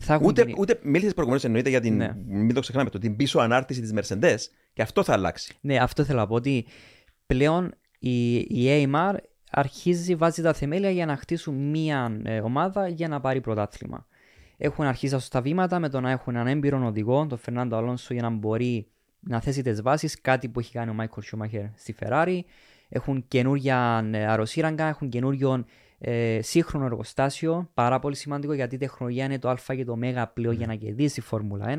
θα έχουν Ούτε, την- ούτε μίλησες προηγουμένως εννοείται για την. Ναι. Μην το ξεχνάμε, το, την πίσω ανάρτηση της Mercedes. Και αυτό θα αλλάξει. Ναι, αυτό θέλω να πω ότι πλέον η, η AMR αρχίζει, βάζει τα θεμέλια για να χτίσουν μία ε, ομάδα για να πάρει πρωτάθλημα. Έχουν αρχίσει στα βήματα με το να έχουν έναν έμπειρο οδηγό, τον Φερνάντο Αλόνσο, για να μπορεί να θέσει τις βάσεις, κάτι που έχει κάνει ο Μάικλ Σούμαχερ στη Ferrari. Έχουν καινούργια ε, αεροσύραγγα, έχουν καινούριο ε, σύγχρονο εργοστάσιο, πάρα πολύ σημαντικό γιατί η τεχνολογία είναι το Α και το Μ πλέον για να κερδίσει η Φόρμουλα 1.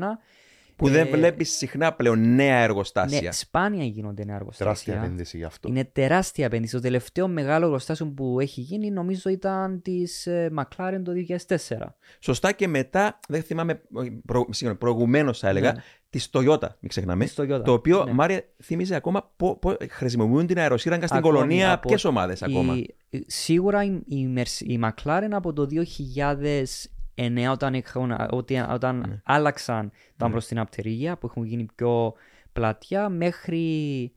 Που δεν Ε, βλέπεις συχνά πλέον νέα εργοστάσια. Ναι, σπάνια γίνονται νέα εργοστάσια. Τεράστια επένδυση γι' αυτό. Είναι τεράστια επένδυση. Το τελευταίο μεγάλο εργοστάσιο που έχει γίνει νομίζω ήταν της McLaren το 2004. Σωστά και μετά, δεν θυμάμαι, προ, συγγνώμη, προηγουμένως θα έλεγα, Ναι. της Toyota, μην ξεχνάμε. Της Toyota, Το οποίο, ναι. Μάρια, θύμιζε ακόμα πώ χρησιμοποιούν την αεροσύραγγα στην Ακόμη κολονία. από- Ποιες ομάδες ακόμα; Η- σίγουρα η, η, Merce- η McLaren από το 2009 όταν, έχουν, ότι- όταν Ναι. άλλαξαν τα προς την απτερίγια που έχουν γίνει πιο πλατιά μέχρι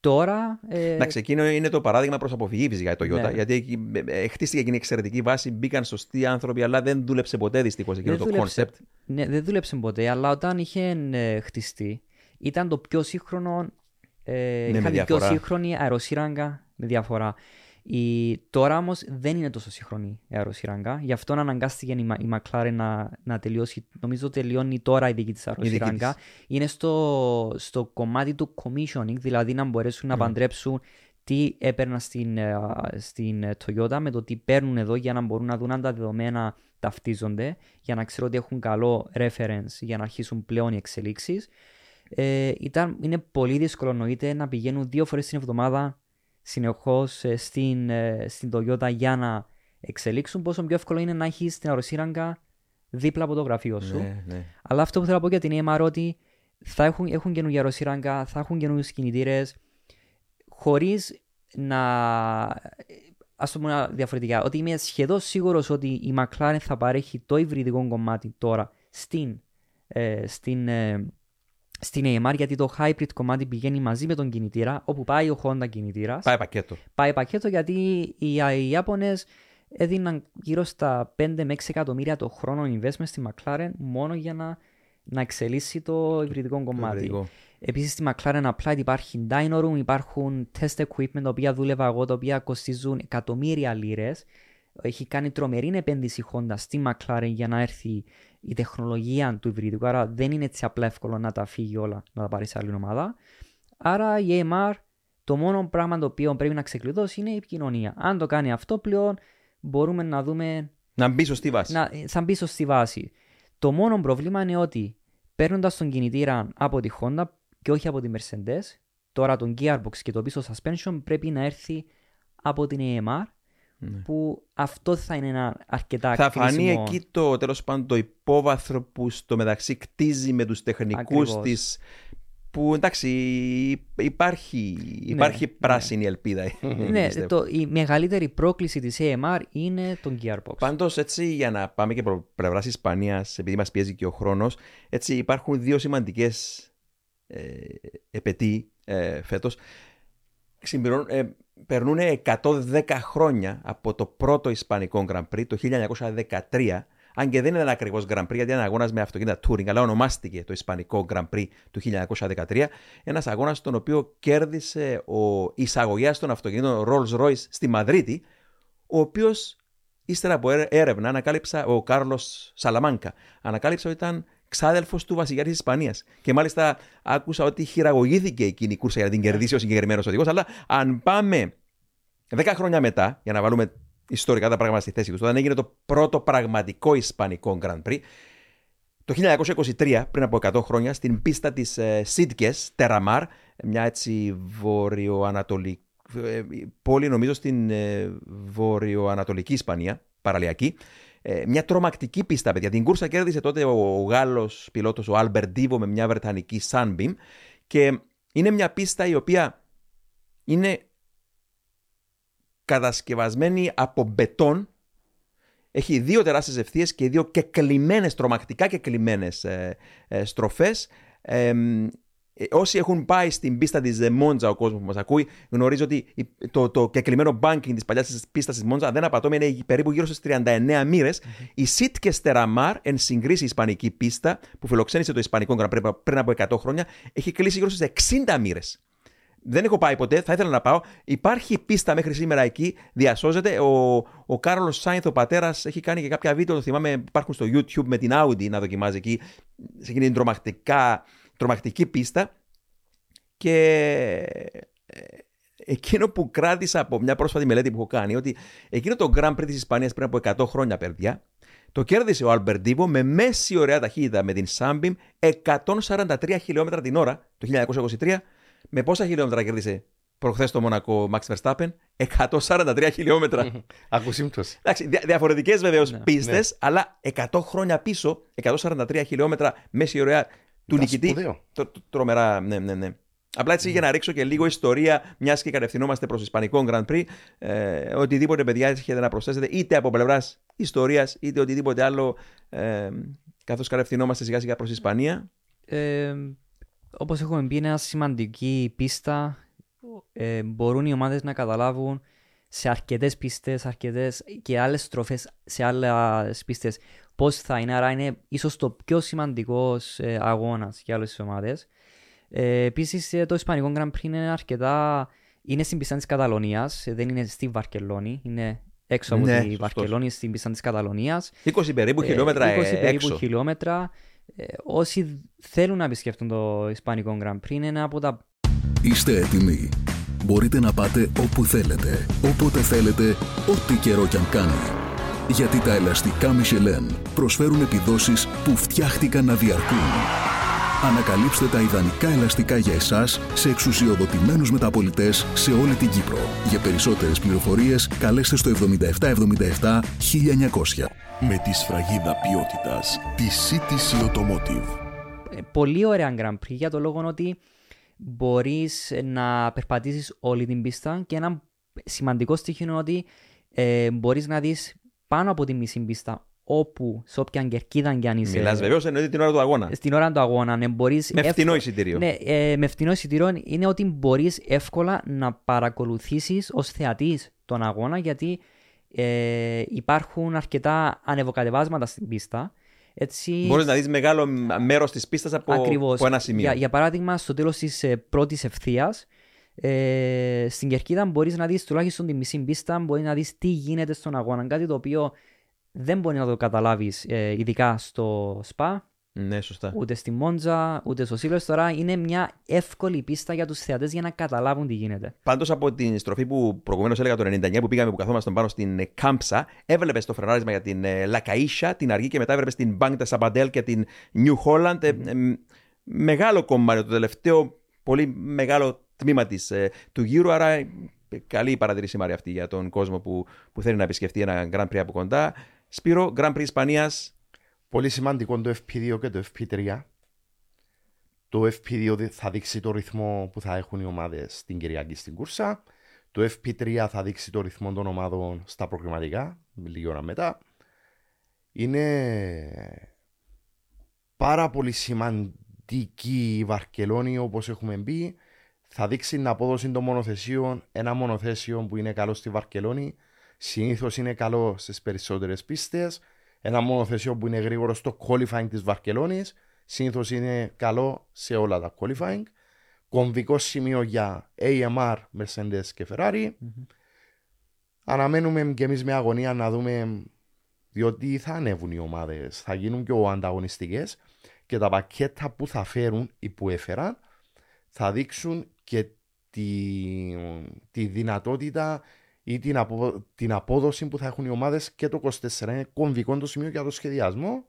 τώρα ε, Εντάξει, εκείνο είναι το παράδειγμα προς αποφυγή φυσικά η Toyota. Ναι. Γιατί εκεί, ε, ε, χτίστηκε εκείνη η εξαιρετική βάση, μπήκαν σωστοί άνθρωποι, αλλά δεν δούλεψε ποτέ δυστυχώς εκείνο δεν το δούλεψε, concept. ναι, δεν δούλεψε ποτέ αλλά όταν είχε ε, χτιστεί ήταν το πιο σύγχρονο ε, Ναι, με είχαν την πιο διαφορά. σύγχρονη αεροσύραγγα με διαφορά Η, τώρα όμως δεν είναι τόσο σύγχρονη η αεροσύραγγα. Γι' αυτό αναγκάστηκε η, Μα- η McLaren να, να τελειώσει. Νομίζω τελειώνει τώρα η δική της αεροσύραγγα. Είναι στο, στο κομμάτι του commissioning, δηλαδή να μπορέσουν να παντρέψουν τι έπαιρναν στην, ε, στην ε, Toyota με το τι παίρνουν εδώ για να μπορούν να δουν αν τα δεδομένα ταυτίζονται, για να ξέρουν ότι έχουν καλό reference για να αρχίσουν πλέον οι εξελίξεις. Ε, ήταν, είναι πολύ δύσκολο εννοείται να πηγαίνουν δύο φορές την εβδομάδα συνεχώς στην, ε, στην Toyota για να εξελίξουν. Πόσο πιο εύκολο είναι να έχεις την αεροσύραγγα δίπλα από το γραφείο σου. Ναι, ναι. Αλλά αυτό που θέλω να πω για την EMR ότι θα έχουν, έχουν καινούργια αεροσύραγγα, θα έχουν καινούριου κινητήρες, χωρίς να. Α το πούμε διαφορετικά, ότι είμαι σχεδόν σίγουρος ότι η McLaren θα παρέχει το υβριδικό κομμάτι τώρα στην, ε, στην, ε, στην AMR, γιατί το hybrid κομμάτι πηγαίνει μαζί με τον κινητήρα, όπου πάει ο Honda κινητήρας. Πάει πακέτο. Πάει πακέτο γιατί οι, οι Ιάπωνες έδιναν γύρω στα 5 με 6 εκατομμύρια το χρόνο investment στη McLaren μόνο για να, να εξελίσσει το υβριδικό κομμάτι. υβριδικό. Επίσης στη McLaren Applied υπάρχει dyno room, υπάρχουν test equipment τα οποία δούλευα εγώ, τα οποία κοστίζουν εκατομμύρια λίρες. Έχει κάνει τρομερή επένδυση η Honda στη McLaren για να έρθει η τεχνολογία του υβριδικού, άρα δεν είναι έτσι απλά εύκολο να τα φύγει όλα, να τα πάρεις σε άλλη ομάδα. Άρα η AMR το μόνο πράγμα το οποίο πρέπει να ξεκλειδώσει είναι η επικοινωνία. Αν το κάνει αυτό πλέον μπορούμε να δούμε Να μπει σωστή βάση. να, θα μπει στη βάση. Το μόνο πρόβλημα είναι ότι παίρνοντας τον κινητήρα από τη Honda και όχι από τη Mercedes, τώρα τον gearbox και το πίσω suspension πρέπει να έρθει από την AMR που αυτό θα είναι ένα αρκετά Ναι. Θα φανεί κρίσιμο- εκεί το τέλος πάντων το υπόβαθρο που στο μεταξύ κτίζει με τους τεχνικούς Ακριβώς. της. Που εντάξει, υπάρχει, υπάρχει πράσινη ελπίδα. Ναι, *laughs* πιστεύω. το, η μεγαλύτερη πρόκληση της AMR είναι το gearbox. Πάντως, έτσι, για να πάμε και προ πλευράς Ισπανίας, επειδή μας πιέζει και ο χρόνος, έτσι υπάρχουν δύο σημαντικές ε, επαιτοί ε, φέτο. Ε, περνούν 110 χρόνια από το πρώτο Ισπανικό Grand Prix το 1913. Αν και δεν ήταν ακριβώς Grand Prix, γιατί ήταν αγώνας με αυτοκίνητα Touring, αλλά ονομάστηκε το Ισπανικό Grand Prix του 1913. Ένας αγώνας τον οποίο κέρδισε ο εισαγωγέας των αυτοκινήτων Rolls Royce στη Μαδρίτη, ο οποίος ύστερα από έρε- έρευνα ανακάλυψα, ο Κάρλος Σαλαμάνκα, ανακάλυψε ότι ήταν ξάδελφος του βασιλιά της Ισπανίας. Και μάλιστα άκουσα ότι χειραγωγήθηκε εκείνη η κούρσα για να την κερδίσει ο συγκεκριμένος οδηγός. Αλλά αν πάμε 10 χρόνια μετά, για να βάλουμε ιστορικά τα πράγματα στη θέση τους, όταν έγινε το πρώτο πραγματικό Ισπανικό Grand Prix, το 1923, πριν από 100 χρόνια, στην πίστα της ε, Σίτζες, Τεραμάρ, μια έτσι βορειοανατολική ε, πόλη, νομίζω στην ε, βορειοανατολική Ισπανία, παραλιακή, ε, μια τρομακτική πίστα, παιδιά. Την κούρσα κέρδισε τότε ο, ο Γάλλος πιλότος, ο Άλμπερ Ντίβο, με μια βρετανική Sunbeam και είναι μια πίστα η οποία είναι κατασκευασμένη από μπετόν έχει δύο τεράστιες ευθείες και δύο κεκλειμένες, τρομακτικά κεκλειμένες ε, ε, στροφές. Ε, ε, όσοι έχουν πάει στην πίστα της Μόντζα, ο κόσμος που μας ακούει, γνωρίζει ότι η- το, το κεκλειμένο banking της παλιάς της πίστας της Μόντζα, δεν απατώμε, είναι περίπου γύρω στις 39 μοίρες. Η Σίτ Στεραμάρ, εν συγκρίση η ισπανική πίστα, που φιλοξένησε το Ισπανικό Grand Prix πριν από 100 χρόνια, έχει κλείσει γύρω στις 60 μοίρες. Δεν έχω πάει ποτέ, θα ήθελα να πάω. Υπάρχει πίστα μέχρι σήμερα εκεί, διασώζεται. Ο, ο Κάρολο Σάινθ, ο πατέρας, έχει κάνει και κάποια βίντεο, το θυμάμαι, υπάρχουν στο YouTube με την Audi να δοκιμάζει εκεί, σε εκείνη την τρομακτικά, τρομακτική πίστα. Και ε, εκείνο που κράτησα από μια πρόσφατη μελέτη που έχω κάνει, ότι εκείνο το Grand Prix της Ισπανίας πριν από 100 χρόνια, παιδιά, το κέρδισε ο Αλμπερντίβο με μέση ωραία ταχύτητα με την Sunbeam 143 χιλιόμετρα την ώρα το 1923. Με πόσα χιλιόμετρα κέρδισε προχθές το Μονακό Max Verstappen? 143 χιλιόμετρα. *laughs* Ακού σύμπτωση. Εντάξει, δια, διαφορετικές βεβαίως Ναι. πίστες, αλλά 100 χρόνια πίσω, 143 χιλιόμετρα μέση ωραία του Ήταν νικητή. σπουδαίο. Το, το- τρομερά, ναι, ναι, ναι. Απλά έτσι για να ρίξω και λίγο ιστορία, μιας και κατευθυνόμαστε προς Ισπανικό Grand Prix. Ε, οτιδήποτε παιδιά έχετε να προσθέσετε, είτε από πλευράς ιστορίας, είτε οτιδήποτε άλλο, ε, καθώς κατευθυνόμαστε σιγά σιγά προς Ισπανία. Ε, όπως έχουμε πει είναι μια σημαντική πίστα ε, μπορούν οι ομάδες να καταλάβουν σε αρκετές πίστες αρκετές και άλλες στροφές σε άλλες πίστες πώς θα είναι άρα είναι ίσως το πιο σημαντικός ε, αγώνας για όλες τις ομάδες ε, επίσης ε, το Ισπανικό Grand Prix είναι αρκετά Είναι στην πίστα της Καταλωνίας, δεν είναι στη Βαρκελόνη, είναι έξω από Ναι, τη σωστός. Βαρκελόνη, στην πίστα της Καταλωνίας. 20 περίπου Ε, χιλιόμετρα 20 ε, περίπου έξω. χιλιόμετρα. Ε, όσοι θέλουν να επισκεφτούν το Ισπανικό Grand Prix είναι ένα από τα Είστε έτοιμοι. Μπορείτε να πάτε όπου θέλετε, όποτε θέλετε, ό,τι καιρό κι αν κάνει. Γιατί τα ελαστικά Michelin προσφέρουν επιδόσεις που φτιάχτηκαν να διαρκούν. Ανακαλύψτε τα ιδανικά ελαστικά για εσάς σε εξουσιοδοτημένους μεταπολιτές σε όλη την Κύπρο. Για περισσότερες πληροφορίες καλέστε στο 7777 1900. Με τη σφραγίδα ποιότητας της CTC Automotive. ε, πολύ ωραία Grand Prix για το λόγο ότι μπορείς να περπατήσεις όλη την πίστα και ένα σημαντικό στοιχείο είναι ότι ε, μπορείς να δεις πάνω από τη μισή πίστα όπου, σε όποια κερκίδα κι αν είσαι. Μιλάς βεβαίως εννοείται την ώρα του αγώνα. Στην ώρα του αγώνα, ναι, μπορείς Με εύκολα- φτηνό εισιτήριο. Ναι, ε, με φτηνό εισιτήριο είναι ότι μπορείς εύκολα να παρακολουθήσεις ως θεατής τον αγώνα γιατί ε, υπάρχουν αρκετά ανεβοκατεβάσματα στην πίστα. Έτσι, Μπορείς να δεις μεγάλο μέρος της πίστας από, Ακριβώς. από ένα σημείο. Για, για παράδειγμα, στο τέλος της ε, πρώτης ευθείας, ε, στην Κερκίδα μπορείς να δεις τουλάχιστον τη μισή πίστα, μπορεί να δεις τι γίνεται στον αγώνα. Κάτι το οποίο δεν μπορεί να το καταλάβεις ε, ειδικά στο ΣΠΑ, Ναι, σωστά. ούτε στη Μόντζα, ούτε στο Σίλος. Τώρα είναι μια εύκολη πίστα για τους θεατές για να καταλάβουν τι γίνεται. Πάντως από την στροφή που προηγουμένως έλεγα το 99 που πήγαμε που καθόμασταν πάνω στην ε, Κάμψα, έβλεπες το φρενάρισμα για την ε, Λακαΐσια, την Αργή και μετά έβλεπες την Μπάνκτα Σαμπαντέλ και την New Holland. Ε, ε, μ, μεγάλο κομμάτι, το τελευταίο πολύ μεγάλο τμήμα της, ε, του γύρου. Άρα ε, καλή η παρατηρήση Μάρια αυτή για τον κόσμο που, που θέλει να επισκεφτεί ένα Grand Prix από κοντά. Σπύρο, Grand Prix Ισπανίας, Πολύ σημαντικό το FP2 και το FP3. Το FP2 δι- θα δείξει το ρυθμό που θα έχουν οι ομάδες την Κυριακή στην κούρσα. Το FP3 θα δείξει το ρυθμό των ομάδων στα προκριματικά, λίγη ώρα μετά. Είναι πάρα πολύ σημαντική η Βαρκελόνη όπως έχουμε πει. Θα δείξει την απόδοση των μονοθεσίων. Ένα μονοθέσιο που είναι καλό στη Βαρκελόνη συνήθως είναι καλό στις περισσότερες πίστες. Ένα μονοθεσίο που είναι γρήγορο στο qualifying της Βαρκελόνης συνήθως είναι καλό σε όλα τα qualifying. Κομβικό σημείο για AMR, Mercedes και Ferrari. Αναμένουμε και εμείς με αγωνία να δούμε διότι θα ανέβουν οι ομάδες, θα γίνουν πιο ανταγωνιστικές και τα πακέτα που θα φέρουν ή που έφεραν θα δείξουν και τη, τη δυνατότητα ή την, απο- την απόδοση που θα έχουν οι ομάδες και το 24 είναι κομβικό το σημείο για το σχεδιασμό.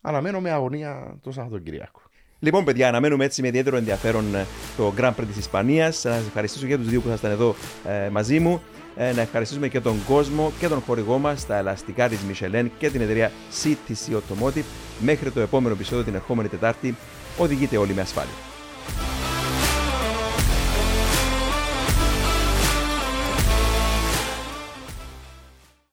Αναμένω με αγωνία το Σαββατοκύριακο. Λοιπόν, παιδιά, αναμένουμε έτσι με ιδιαίτερο ενδιαφέρον ε, το Grand Prix της Ισπανίας. Να σας ευχαριστήσω για τους δύο που ήσασταν εδώ ε, μαζί μου. Ε, να ευχαριστήσουμε και τον κόσμο και τον χορηγό μας, τα ελαστικά της Michelin και την εταιρεία CTC Automotive. Μέχρι το επόμενο επεισόδιο την ερχόμενη Τετάρτη, οδηγείτε όλοι με ασφάλεια.